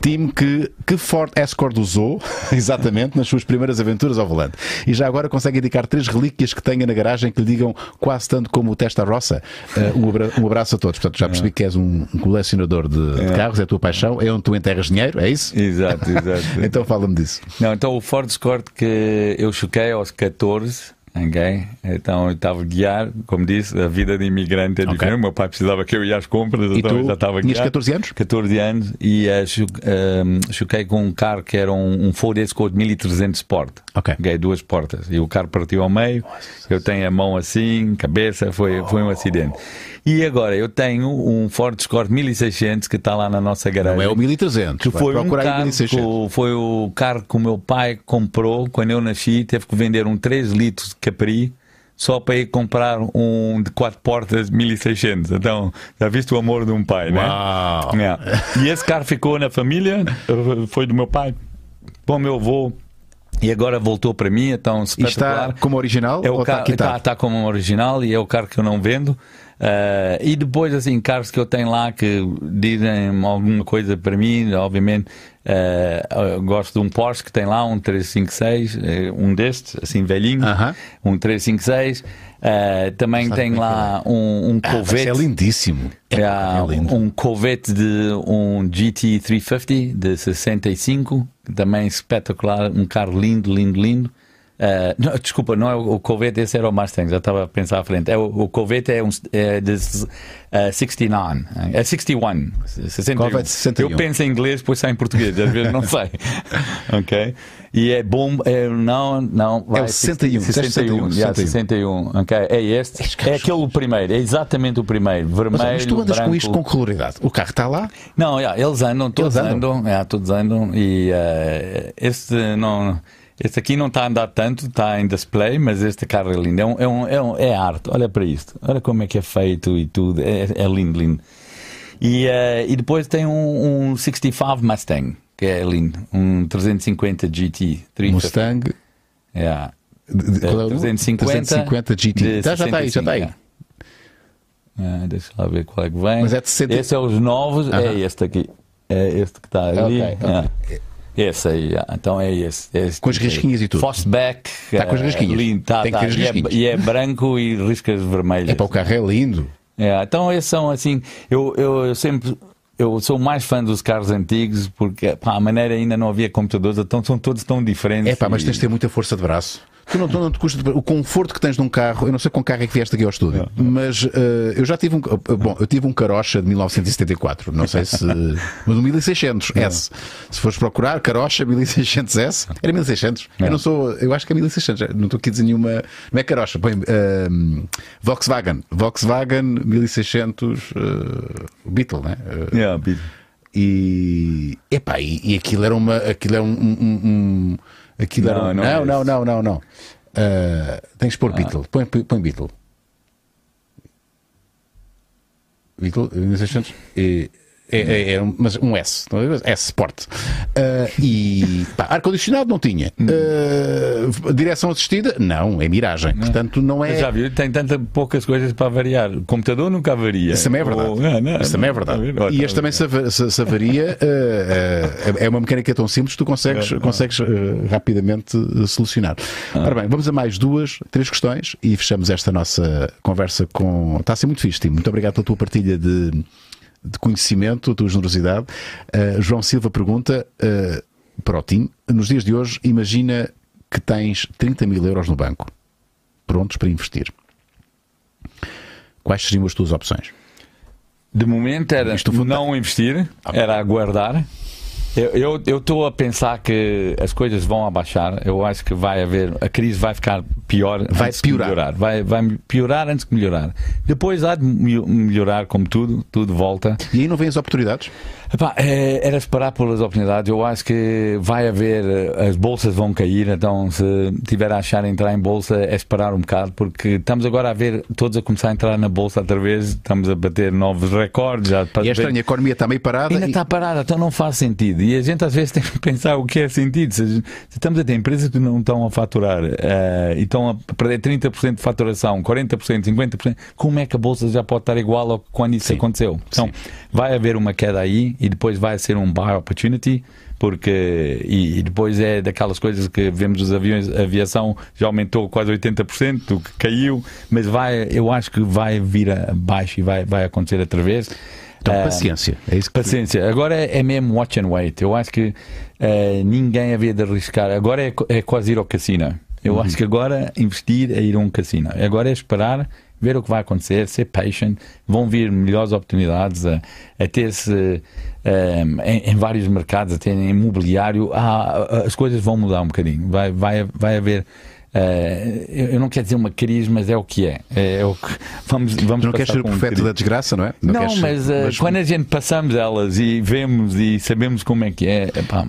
Time que, que Ford Escort usou, exatamente, nas suas primeiras aventuras ao volante. E já agora consegue indicar três relíquias que tenha na garagem que lhe digam quase tanto como o Testa Rossa. Eh, um, abra- um abraço a todos. Portanto, já percebi que és um, um colecionador de, de carros, é a tua paixão, é onde tu enterras dinheiro, é isso? Exato, exato. Então fala-me disso. Não, então o Ford Escort que eu choquei aos 14, ok? Então eu estava a guiar, como disse, a vida de imigrante é Ok. diferente. O meu pai precisava que eu ia às compras, E então tu eu já estava a guiar. 14 anos? 14 anos e cho- ehm, choquei com um carro que era um, um Ford Escort 1300 Sport. Ok. duas portas. E o carro partiu ao meio. Eu tenho a mão assim, cabeça, foi, foi um acidente. E agora eu tenho um Ford Escort 1600 que está lá na nossa garagem. Não é o 1300. Que foi um carro, 1600. que, foi o carro que o meu pai comprou quando eu nasci. Teve que vender um 3 litros de Capri só para ir comprar um de quatro portas 1600. Então, já viste o amor de um pai, Uau. né? Yeah. E esse carro ficou na família, foi do meu pai, para o meu avô. E agora voltou para mim, então E espetacular. está como original É ou o está carro, quitado? está, está como original e é o carro que eu não vendo. Ah, e depois, assim, carros que eu tenho lá que dizem alguma coisa para mim, obviamente. eu gosto de um Porsche que tem lá, um 356, eh, um destes, assim velhinho, Aham. um 356. Ah, também Sabe tem é lá um, um Ah, Corvette. é lindíssimo. É, É, é lindo. um Corvette de um GT350 de 65, também espetacular, um carro lindo, lindo, lindo. Uh, não, desculpa, não é o, o Corvette, esse era o Mustang, já estava a pensar à frente. É, o, o Corvette é, um, é de uh, 69, é 61, 61. Corvette 61. Eu penso em inglês, depois sai em português, às vezes não sei. ok? E é bom, é, não, não. Vai, é o 61, 61, 61, 61. 61 ok? É este, é aquele primeiro, é exatamente o primeiro, vermelho. Mas, mas tu andas branco. com isto com claridade. O carro está lá? Não, yeah, eles andam, todos Eles andam. andam, yeah, todos andam e uh, este não. Este aqui não está a andar tanto, está em display, mas este carro é lindo. É, um, é, um, é, um, é arte, olha para isto. Olha como é que é feito e tudo. É, é lindo, lindo. E, uh, e depois tem um, um 65 Mustang, que é lindo. Um 350 GT. 350. Mustang. Yeah. de- de- qual é o número? 350, 350 GT. de Tá, já está aí, já está aí. 65, Ah, deixa lá ver qual é que vem. Mas é de 60 Esse é os novos, Aham. é este aqui. É este que está ali. Ok, ok. Ah. Esse aí, ah, então é esse. é esse Com as risquinhas e tudo. Fastback. Tá com as ah, risquinhas. lindo, tá, Tem que tá. ter as E é- risquinhas. E, é, branco e riscas vermelhas. É para o carro é lindo. É, então esses são assim, eu, eu, eu sempre eu sou mais fã dos carros antigos porque pá, a maneira ainda não havia computadores, então são todos tão diferentes. É pá, mas e- tens de ter muita força de braço. Tu não, não te custa o conforto que tens num carro. Eu não sei com carro é que vieste aqui ao estúdio, mas eh, eu já tive um. eh, Bom, eu tive um carocha de 1974. Não sei se. Mas um 1600 S. Se fores procurar, carocha 1600 S, era 1600. Eu não sou. Eu acho que é 1600. Não estou aqui a dizer nenhuma. Não é carocha. Põe. eh, Volkswagen. Volkswagen 1600 eh, Beetle, né? Eh, Yeah, Pete. e epá, e, e aquilo era uma aquilo era um- um- um- aquilo Não, era não não, é não, não, não, não. Ah, tens de pôr Beatle, põe, põe Beatle. Beatle, 1600 e é, é, é mas um S, não é? S Sport. Ah, e ar-condicionado não tinha. Ah, direção assistida? Não, é miragem. Portanto, não é. Já viu, tem tantas poucas coisas para variar. O computador nunca avaria. Isso também é verdade. Ou- Ah, não, Isso também é não, verdade. e este também se, ava- se- se avaria. eh, é uma mecânica tão simples que tu consegues, É, consegues rapidamente solucionar. Ah. Ora bem, vamos a mais duas, três questões e fechamos esta nossa conversa com. Está a ser muito fixe, Tim. Muito obrigado pela tua partilha de, de conhecimento, tua generosidade. Eh, João Silva pergunta eh, para o Tim: nos dias de hoje, imagina que tens 30 mil euros no banco prontos para investir. Quais seriam as tuas opções? De momento era não investir, era aguardar. Eu eu estou a pensar que as coisas vão abaixar. Eu acho que vai haver. A crise vai ficar pior. Vai piorar. melhorar. Vai, vai piorar antes de melhorar. Depois há de mel- melhorar, como tudo, tudo volta. E aí não vêm as oportunidades? Epá, é, era esperar pelas oportunidades. Eu acho que vai haver, eh, as bolsas vão cair, então se tiver a achar entrar em bolsa é esperar um bocado, porque estamos agora a ver todos a começar a entrar na bolsa outra vez, estamos a bater novos recordes. Já, E é estranho, a economia está meio parada. Ainda e- está parada, então não faz sentido. E a gente às vezes tem que pensar o que é sentido. Se, estamos a ter empresas que não estão a faturar eh, e estão a perder 30% de faturação, 40%, 50%, como é que a bolsa já pode estar igual ao que quando isso Sim. aconteceu? Então vai haver uma queda aí e depois vai ser um buy opportunity. Porque, e, e depois é daquelas coisas que vemos os aviões, a aviação já aumentou quase 80%, o que caiu, mas vai, eu acho que vai vir abaixo e vai, vai acontecer outra vez. Então, Eh, paciência. É isso Paciência. Agora é, é mesmo watch and wait. Eu acho que eh, ninguém havia de arriscar. Agora é, é quase ir ao cassino. Eu Uhum. acho que agora investir é ir a um cassino. Agora é esperar, ver o que vai acontecer, ser patient. Vão vir melhores oportunidades a, a ter-se eh, em, em vários mercados, até em imobiliário. Ah, as coisas vão mudar um bocadinho. Vai, vai, vai haver. eh, eu não quero dizer uma crise, mas é o que é. É, o que vamos, vamos Tu não queres ser o um profeta da desgraça, não é? Não, queres- mas, eh, quando a gente passamos elas e vemos e sabemos como é que é, epá,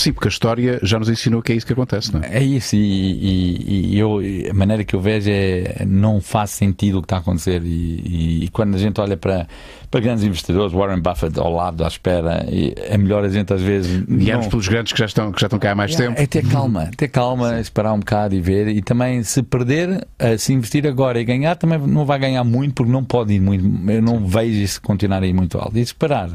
Sim, porque a história já nos ensinou que é isso que acontece, não é? é isso. E, e- e eu, a maneira que eu vejo é não faz sentido o que está a acontecer. E, e- quando a gente olha para, para grandes investidores, Warren Buffett ao lado, à espera, e é melhor a gente às vezes. Guiarmos não- pelos grandes que já estão, que já estão cá há mais tempo. É ter calma, ter calma, esperar um bocado e ver. E também, se perder, eh, se investir agora e ganhar, também não vai ganhar muito, porque não pode ir muito. Eu não vejo isso continuar a ir muito alto. E esperar,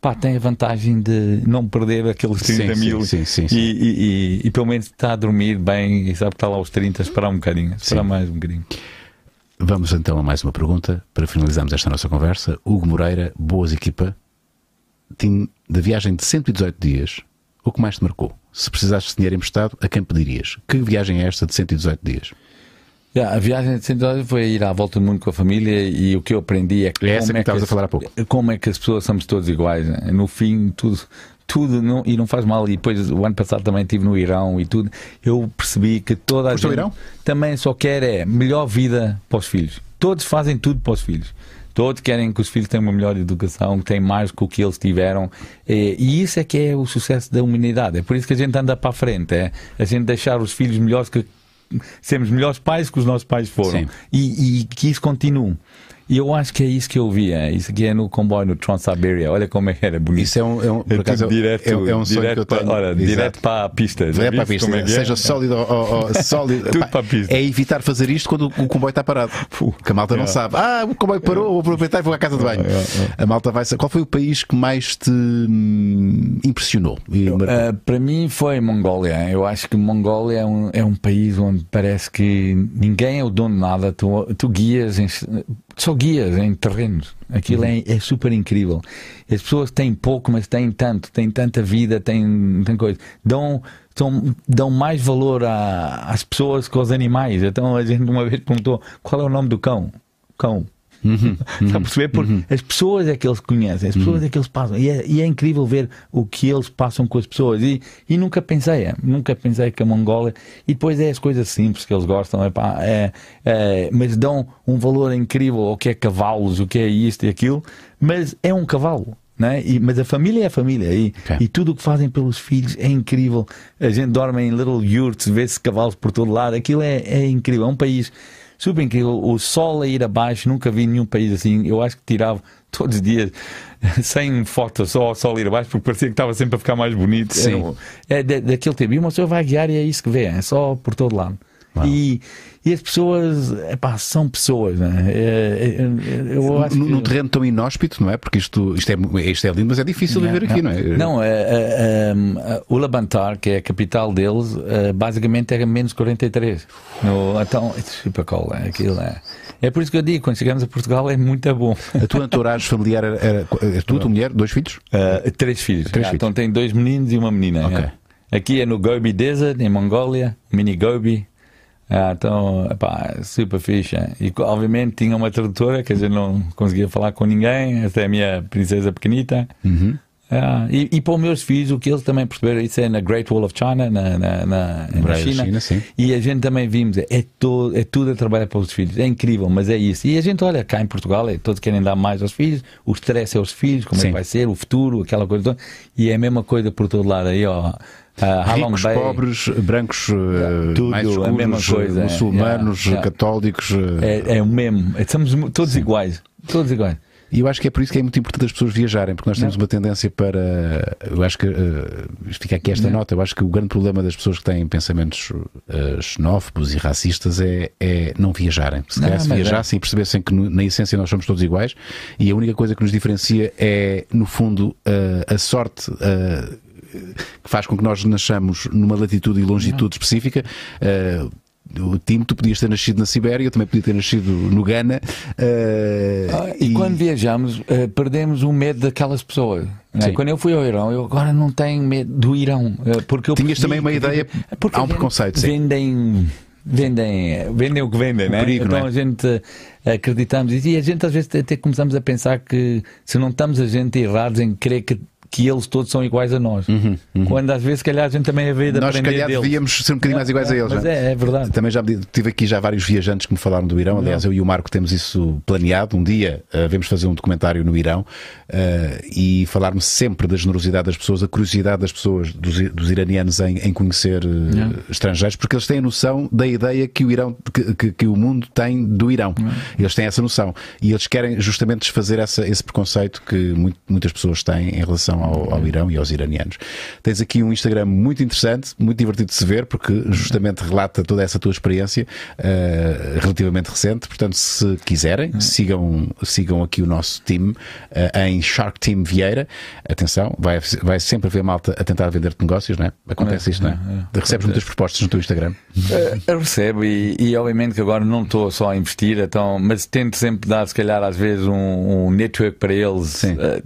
pá, tem a vantagem de não perder aqueles 30 Sim, mil. sim, sim, E, e- e- e pelo menos está a dormir bem e sabe que está lá aos 30, esperar um bocadinho, esperar mais um bocadinho. Vamos então a mais uma pergunta para finalizarmos esta nossa conversa. Hugo Moreira, boas equipa. Da viagem de 118 dias, o que mais te marcou? se precisasses de dinheiro emprestado, a quem pedirias? Que viagem é esta de 118 dias? A viagem de 118 foi ir à volta do mundo com a família e o que eu aprendi é, É essa como que é estavas as- a falar há pouco. como é que as pessoas somos todos iguais. né? No fim, tudo, tudo não, e não faz mal. E depois, o ano passado também estive no Irão e tudo. Eu percebi que toda a ao gente Irão? também só quer é melhor vida para os filhos. Todos fazem tudo para os filhos. Todos querem que os filhos tenham uma melhor educação, que tenham mais do que que eles tiveram. E, e isso é que é o sucesso da humanidade. É por isso que a gente anda para a frente. É a gente deixar os filhos melhores que sermos melhores pais que os nossos pais foram e, e que isso continue. E eu acho que é isso que eu via. Isso aqui é no comboio no Trans-Siberia. Olha como é que era bonito. Isso é um, é um, É direto, é, é um sonho direto que eu para, tenho. olha, Exato. direto para a pista. Já Vai para a pista, é é? seja sólido ou, sólido. Tudo para a pista. É evitar fazer isto quando o comboio está parado. Que a malta não sabe. Ah, o comboio parou, vou aproveitar e vou à casa de banho. A malta vai. Qual foi o país que mais te hum, impressionou? Uh, para mim foi Mongólia. Eu acho que Mongólia é um, é um país onde parece que ninguém é o dono de nada. Tu, tu guias, em, só guias em terrenos. Aquilo é, é super incrível. As pessoas têm pouco, mas têm tanto, têm tanta vida, têm, têm coisa. Dão, dão, dão mais valor a- às pessoas que aos animais. Então a gente uma vez perguntou qual é o nome do cão? Cão. Está a perceber? Porque as pessoas é que eles conhecem, as pessoas é que eles passam. E é, e é incrível ver o que eles passam com as pessoas. E, e nunca pensei, é, nunca pensei que a Mongólia. E depois é as coisas simples que eles gostam, epá, é, é, mas dão um valor incrível ao que é cavalos, o que é isto e aquilo. Mas é um cavalo. Né? E, mas a família é a família e, Ok. e tudo o que fazem pelos filhos é incrível. A gente dorme em little yurts, vê-se cavalos por todo lado. Aquilo é, é incrível. É um país super incrível. O sol a ir abaixo, nunca vi nenhum país assim. Eu acho que tirava todos os dias sem foto, só o sol a ir abaixo, porque parecia que estava sempre a ficar mais bonito. Sim. Era É, da- daquele tempo. E uma pessoa vai guiar e é isso que vê, é só por todo lado. E, e as pessoas, epá, são pessoas, né? Eu acho num, que- num terreno tão inóspito, não é? Porque isto, isto, é, isto é lindo, mas é difícil viver aqui, não, é? Não, é, é, Ulaanbaatar, que é a capital deles, basicamente era menos 43. No, então, é super cool, é, aquilo é. É por isso que eu digo, quando chegamos a Portugal é muito bom. A tua entourage familiar era, era, era tu, tua mulher, dois filhos? Uh, três filhos. Três Ah, filhos. Então tem dois meninos e uma menina. Ok. é. Aqui é no Gobi Desert, em Mongólia, mini Gobi. Ah, então, epá, super fixe. é. E obviamente tinha uma tradutora que a gente não conseguia falar com ninguém. Esta é a minha princesa pequenita. Uhum. Ah, e, e para os meus filhos, o que eles também perceberam, isso é na Great Wall of China, na, na, na, na China. China. E a gente também vimos, é, to, é tudo a trabalhar para os filhos. É incrível, mas é isso. E a gente olha cá em Portugal, é, todos querem dar mais aos filhos, o stress é aos filhos, como é Sim. que vai ser, o futuro, aquela coisa toda. E é a mesma coisa por todo lado. Aí, ó, a Halong Ricos, Bay. pobres, brancos, eh, Tudo, mais a escuros, mesma coisa, é. muçulmanos, Yeah, yeah. católicos. eh, É, é o mesmo. Somos todos iguais. Todos iguais. E eu acho que é por isso que é muito importante as pessoas viajarem, porque nós temos uma tendência para. Eu acho que. eh, fica aqui esta nota. Eu acho que o grande problema das pessoas que têm pensamentos eh, xenófobos e racistas é, é não viajarem. Se Não, calhar se é. viajassem e percebessem que no- na essência nós somos todos iguais e a única coisa que nos diferencia é, no fundo, eh, a sorte. Que faz com que nós nasçamos numa latitude e longitude específica. Eh, o Tim, tu podias ter nascido na Sibéria, eu também podia ter nascido no Ghana. eh, Ah, e, quando viajamos, eh, perdemos o medo daquelas pessoas. né? Quando eu fui ao Irão, eu agora não tenho medo do Irão. eh, porque eu Tinhas percebi também uma ideia- porque há um preconceito, sim. Vendem. Vendem, vendem o que vendem, né? perigo, então não é? a gente acreditamos e a gente às vezes até começamos a pensar que se não estamos a gente errados em crer que, que eles todos são iguais a nós. Quando às vezes, se calhar, a gente também é ver de Uhum, Nós, se aprender calhar, deles. devíamos ser um bocadinho mais iguais a eles. Mas não é? é, é verdade. Também já tive aqui já vários viajantes que me falaram do Irão. Aliás, eu e o Marco temos isso planeado. Um dia uh, vamos fazer um documentário no Irão uh, e falarmos sempre da generosidade das pessoas, a curiosidade das pessoas, dos, dos iranianos em, em conhecer uh, estrangeiros, porque eles têm a noção da ideia que o Irão, que, que- que o mundo tem do Irão. Eles têm essa noção e eles querem justamente desfazer essa, esse preconceito que muito- muitas pessoas têm em relação ao, ao Irão e aos iranianos. Tens aqui um Instagram muito interessante, muito divertido de se ver, porque justamente relata toda essa tua experiência uh, relativamente recente. Portanto, se quiserem, sigam, sigam aqui o nosso time uh, em Shark Team Vieira. Atenção, vai, vai sempre haver malta a tentar vender-te negócios, não é? Acontece É, isto, não é? Recebes muitas propostas no teu Instagram. Eh, Eu recebo e, e obviamente que agora não estou só a investir, então, mas tento sempre dar, se calhar, às vezes um, um network para eles Sim. eh,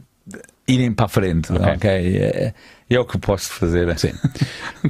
irem para a frente. Ok. ok? Eh, E é o que posso fazer. Sim.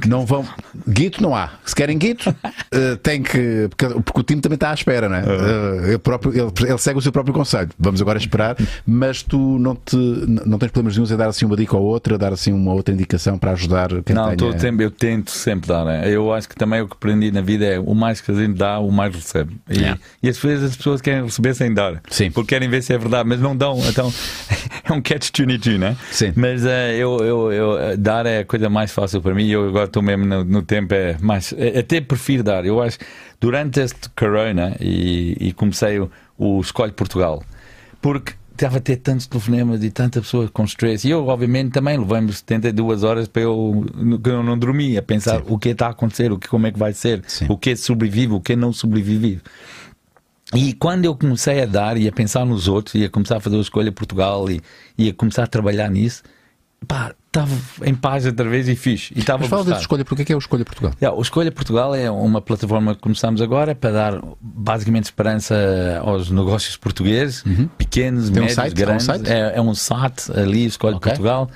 Não vão. Guito não há. Se querem guito, uh, tem que. Porque, o time também está à espera, não é? Uh, ele, próprio, ele, ele, segue o seu próprio conselho. Vamos agora esperar, mas tu não, te, não tens problemas nenhum em dar assim uma dica ou outra, dar assim uma outra indicação para ajudar quem Não, tenha... tempo, eu tento sempre dar. Né? Eu acho que também o que aprendi na vida é o mais que a gente dá, o mais recebe. E, yeah. e às vezes as pessoas querem receber sem dar. Sim. Porque querem ver se é verdade, mas não dão. Então é um catch-22, né? Sim. Mas uh, eu, eu, eu, dar é a coisa mais fácil para mim. Eu agora estou mesmo no, no, tempo, é mais. É, até prefiro dar. Eu acho durante este corona e, e comecei o, o Escolhe Portugal, porque estava a ter tantos telefonemas e tanta pessoa com stress. E eu, obviamente, também levei-me 72 horas para eu, que eu não dormia, a pensar Sim. o que está a acontecer, o que, como é que vai ser, Sim. o que sobrevive, o que não sobrevive. E quando eu comecei a dar e a pensar nos outros, e a começar a fazer a escolha Portugal e, e a começar a trabalhar nisso, pá, estava em paz outra vez e fiz. E Mas fala desse Escolha, porque é que é o Escolha Portugal? Yeah, o Escolha Portugal é uma plataforma que começamos agora para dar basicamente esperança aos negócios portugueses, uhum. pequenos, Tem médios, um site? grandes. É um site? É, é um site ali, Escolha okay. Portugal,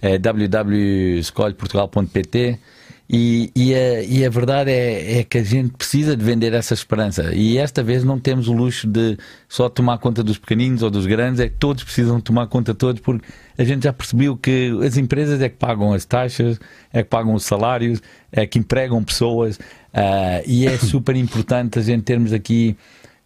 é www.escolheportugal.pt e, e, a, e a verdade é, é, que a gente precisa de vender essa esperança. E esta vez não temos o luxo de só tomar conta dos pequeninos ou dos grandes, é que todos precisam tomar conta de todos, porque a gente já percebeu que as empresas é que pagam as taxas, é que pagam os salários, é que empregam pessoas, uh, e é super importante a gente termos aqui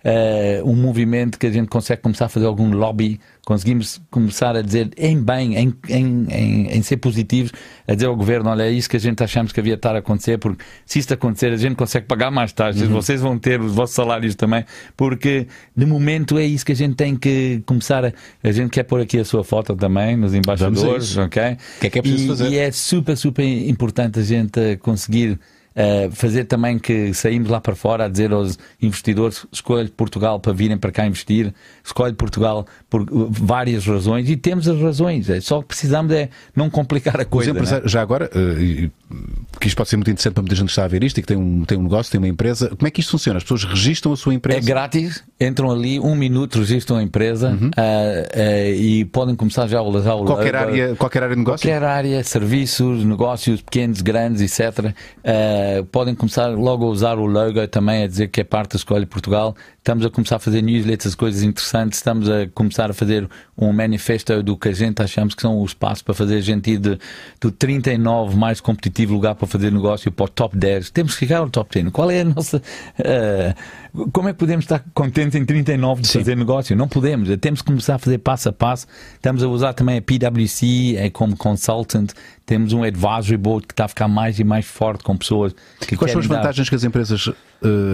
uh, um movimento que a gente consegue começar a fazer algum lobby, conseguimos começar a dizer em bem, em, em, em, em, ser positivos, a dizer ao governo: olha, é isso que a gente achamos que havia de estar a acontecer, porque se isto acontecer, a gente consegue pagar mais taxas, uhum. vocês vão ter os vossos salários também, porque de momento é isso que a gente tem que começar a. A gente quer pôr aqui a sua foto também nos embaixadores, ok? O que é que é preciso e, fazer? E é super, super importante a gente conseguir Uh, fazer também que saímos lá para fora a dizer aos investidores: escolhe Portugal para virem para cá investir, escolhe Portugal por várias razões e temos as razões. É só que precisamos é não complicar a coisa. Né? Já agora, uh, porque isto pode ser muito interessante para muita gente que está a ver isto e que tem um, tem um negócio, tem uma empresa. Como é que isto funciona? As pessoas registram a sua empresa? É grátis, entram ali, um minuto, registram a empresa uhum. uh, e podem começar já a usar o qualquer área Qualquer área de negócio? Qualquer área, serviços, negócios pequenos, grandes, etc. Uh, podem começar logo a usar o logo também a dizer que é parte da Escolha Portugal. Estamos a começar a fazer newsletters, coisas interessantes. Estamos a começar a fazer um manifesto do que a gente achamos que são os passos para fazer a gente ir de, do 39 mais competitivo lugar para fazer negócio para o top 10. Temos que chegar ao top 10. Qual é a nossa. Uh, como é que podemos estar contentes em 39 de Sim. fazer negócio? Não podemos. Temos que começar a fazer passo a passo. Estamos a usar também a PwC é como consultant. Temos um advisory board que está a ficar mais e mais forte com pessoas que Quais são as vantagens dar... que as empresas uh,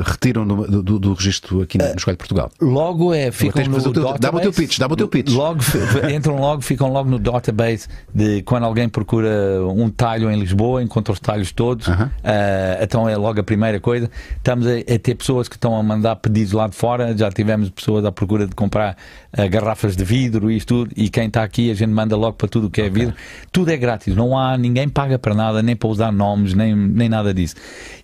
retiram do, do, do, registro aqui no, no Escolho Portugal? Logo é, ficam no database. Dá-me o teu pitch, dá-me o teu pitch. Logo, entram logo, ficam logo no database de quando alguém procura um talho em Lisboa, encontra os talhos todos. Uh -huh. uh, então é logo a primeira coisa. Estamos a, a, ter pessoas que estão a mandar pedidos lá de fora. Já tivemos pessoas à procura de comprar uh, garrafas de vidro e isto tudo. E quem está aqui, a gente manda logo para tudo o que é okay. vidro. Tudo é grátis. Não há ninguém paga para nada, nem para usar nomes, nem, nem nada disso.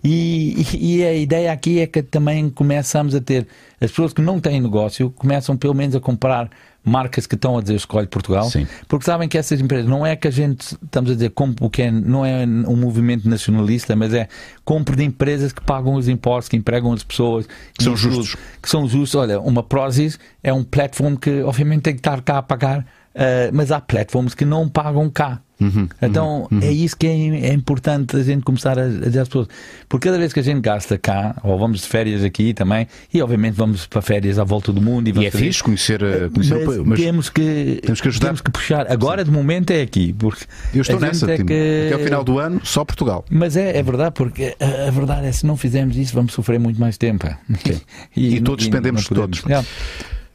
E, e a ideia aqui é que também começamos a ter as pessoas que não têm negócio começam pelo menos a comprar marcas que estão a dizer escolhe Portugal, Sim. porque sabem que essas empresas não é que a gente estamos a dizer compre o que é, não é um movimento nacionalista, mas é compre de empresas que pagam os impostos, que empregam as pessoas, que são justos. Que são justos. Olha, uma Prozis é um platform que obviamente tem que estar cá a pagar, uh, mas há platforms que não pagam cá. Uhum, então uhum, é isso que é, é, importante a gente começar a, a dizer às pessoas. Porque cada vez que a gente gasta cá, ou vamos de férias aqui também, e obviamente vamos para férias à volta do mundo. E, e é fazer... fixe conhecer, eh, conhecer mas, o mas temos que, temos que ajudar. Temos que puxar. Agora, Sim. de momento, é aqui. Porque Eu estou nessa, é que... até ao final do ano, só Portugal. Mas é, é verdade, porque a, a, verdade é se não fizermos isso, vamos sofrer muito mais tempo. e, e, todos dependemos de todos. Yeah.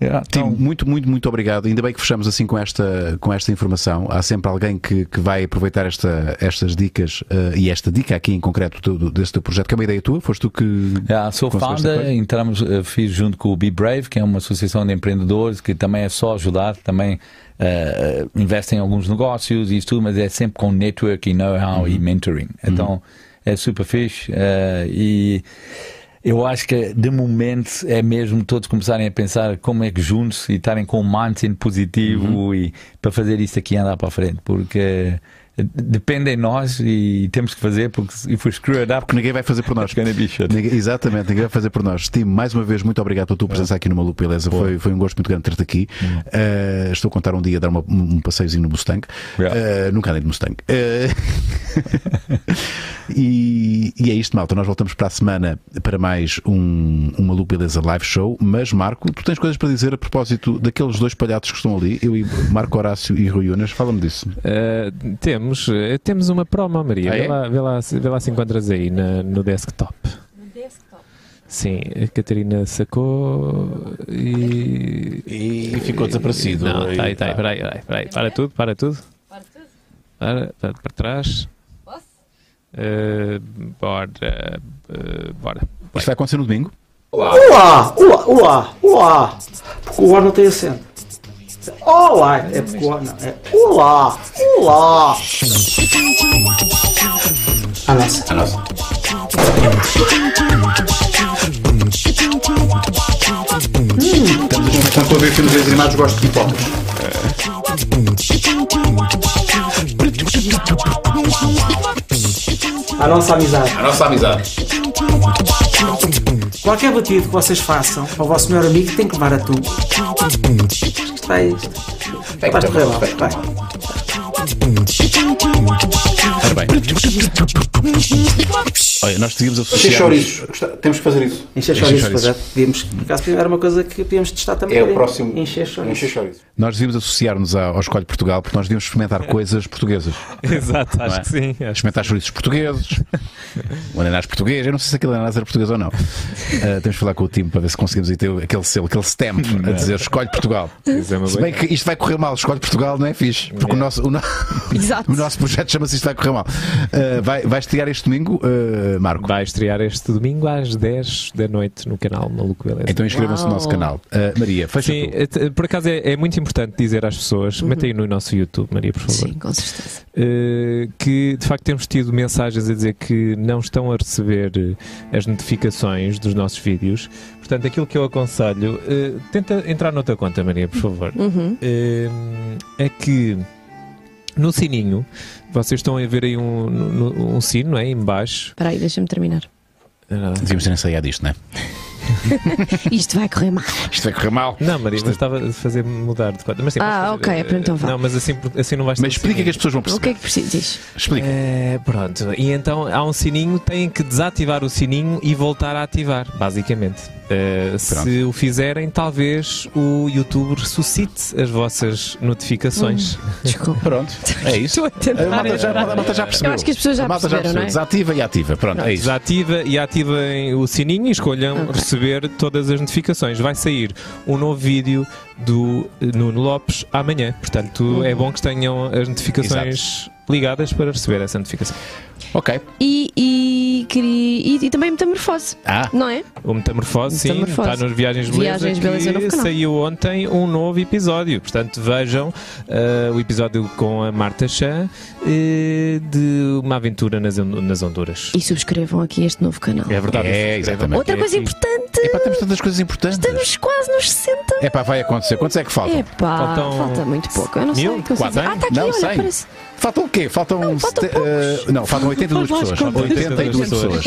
Yeah, Tim, então... muito, muito, muito obrigado. Ainda bem que fechamos assim com esta, com esta informação. Há sempre alguém que, que vai aproveitar esta, estas dicas uh, e esta dica aqui em concreto do, desse teu projeto, que é uma ideia tua? Foste tu que. Yeah, sou founder, entramos, eh, fiz junto com o Be Brave, que é uma associação de empreendedores que também é só ajudar, também uh, investe em alguns negócios e isso tudo, mas é sempre com network e know-how uhum. e mentoring. Então uhum. é super fixe uh, e eu acho que de momento é mesmo todos começarem a pensar como é que juntos e estarem com um mindset positivo uhum. e para fazer isso aqui andar para a frente, porque depende de nós e temos que fazer porque if we screw it up, Porque ninguém vai fazer por nós. Ninguém- exatamente, ninguém vai fazer por nós. Tim, mais uma vez, muito obrigado pela tua presença aqui no Maluco Beleza. Foi, foi um gosto muito grande ter-te aqui. Uh, estou a contar um dia dar uma- um passeiozinho no Mustang. Yeah. Uh, nunca andei de Mustang. Uh, e, e é isto, malta. Nós voltamos para a semana para mais um, um Maluco Beleza live show. Mas, Marco, tu tens coisas para dizer a propósito daqueles dois palhaços que estão ali, eu e Marco Horácio e Rui Unas. Fala-me disso. Uh, temos, uh, temos uma promo, Maria. Ah, é? vê, lá, vê, lá, se- vê lá se encontras aí na- no desktop. Sim, a Catarina sacou e. E ficou desaparecido. Não, tá aí, tá aí, peraí, peraí, peraí. Para tudo, para tudo. Para tudo? Para, para, para trás. Posso? bora. uh, bora. Isto vai acontecer no domingo? Olá, olá, olá, olá. Porque o ar não tem acento. Olá, é porque o. É olá, olá. A nossa. A nossa. Estamos a comentar para ver filmes animados, gosto de pipocas. A nossa amizade. A nossa amizade. Qualquer batido que vocês façam ao vosso melhor amigo tem que levar a tu. Vai isto. Vai correr lá, vai. Ora bem. Olha, nós devíamos Encher associar. chouriços. Temos que fazer isso. Encher chouriços, chouriços. pois é. Podíamos, por acaso, era uma coisa que podíamos testar também. É o próximo. Encher chouriços. Chouriços. Nós devíamos associar-nos ao Escolhe Portugal porque nós devíamos experimentar coisas portuguesas. Exato, acho é? que sim. Acho Experimentar chouriços portugueses, o ananás português. Eu não sei se aquele ananás era português ou não. Ah, temos que falar com o time para ver se conseguimos aí ter aquele selo, aquele stamp a dizer Escolhe Portugal. É Se bem que isto vai correr mal, Escolhe Portugal não é fixe. Porque o, nosso, o, no- o nosso projeto chama-se Isto Vai Correr Mal. Ah, vai, vai estrear este domingo, ah, Marco? Vai estrear este domingo às 10 da noite no canal Maluco Beleza. Então inscrevam-se no nosso canal. Ah, Maria, fecha Sim, tu. eh, por acaso é, é muito importante dizer às pessoas, Uhum. metem aí no nosso YouTube, Maria, por favor, Sim, com certeza. eh, que de facto temos tido mensagens a dizer que não estão a receber eh, as notificações dos nossos vídeos. Portanto, aquilo que eu aconselho, eh, tenta entrar noutra conta, Maria, por favor. Uhum. Eh, é que no sininho, vocês estão a ver aí um, no- um sino, não é? Em baixo. Espera aí, deixa-me terminar. Ah, Devíamos ter ensaiado isto, não é? Isto vai correr mal. Isto vai correr mal. Não, Maria, mas estava a fazer mudar de conta. Mas, sim, Ah, fazer, ok, eh, então vá. Não, mas assim, assim não vais Mas explica que as pessoas vão O que perceber. é que precisas? Explica. É, pronto, e então há um sininho, têm que desativar o sininho e voltar a ativar, basicamente. Eh, se o fizerem, talvez o YouTube ressuscite as vossas notificações. Desculpa. Pronto, é isso. Estou a malta já, a malta já percebeu. Eu acho que as pessoas já A malta perceberam, não é? Desativa e ativa. Pronto, é isso. Desativa e ativem o sininho e escolham Ok. receber todas as notificações. Vai sair um novo vídeo do Nuno Lopes amanhã. Portanto, Uhum. é bom que tenham as notificações ligadas para receber essa notificação. Ok. E, e, queria, e, e também metamorfose, Ah, não é? O Metamorfose, sim, Metamorfose. está nos Viagens Beleza, Viagens Beleza que novo canal. saiu ontem um novo episódio. Portanto, vejam eh, o episódio com a Marta Chan eh, de uma aventura nas, nas Honduras. E subscrevam aqui este novo canal. É verdade. É, exatamente. Outra É coisa aqui. importante, epá, temos tantas coisas importantes. estamos quase nos 60. Epá, vai acontecer. Quantos é que faltam? Epá, Faltam falta muito pouco. Eu não mil? sei. Ah, está aqui, Não, olha, parece. Faltam o quê? Faltam. faltam sete- eh, não, faltam 82 Faz lá pessoas. as contas. 82 pessoas.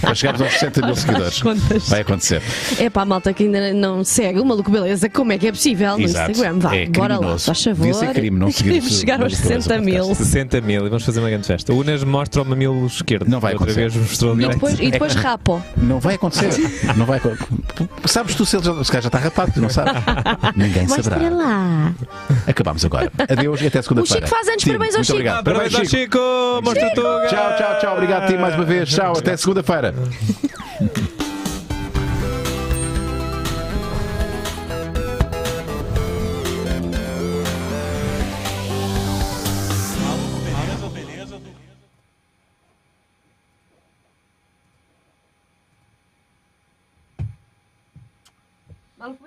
Para chegarmos aos 60 mil seguidores. Contas. Vai acontecer. É para a malta que ainda não segue o Maluco Beleza, como é que é possível no Exato. Instagram? Vá, É bora lá, faz favor. Devia ser crime não seguir Queremos chegar aos Maluco Beleza 60 mil. podcast. 60 mil e vamos fazer uma grande festa. O Unas mostra o mamilo esquerdo. Não vai Outra acontecer. vez mostrou Não. E direito. depois, e depois rapo. Não vai acontecer. Não vai Sabes tu se ele já, se calhar já está rapado, tu não sabes? Ninguém Mostra saberá. lá. Acabamos agora. Adeus e até segunda-feira. O Chico faz anos, Tim, parabéns ao muito Chico. Obrigado. Parabéns ao Chico! Tu! Tchau, tchau, tchau. Obrigado, Tim, mais uma vez. Tchau, até segunda-feira.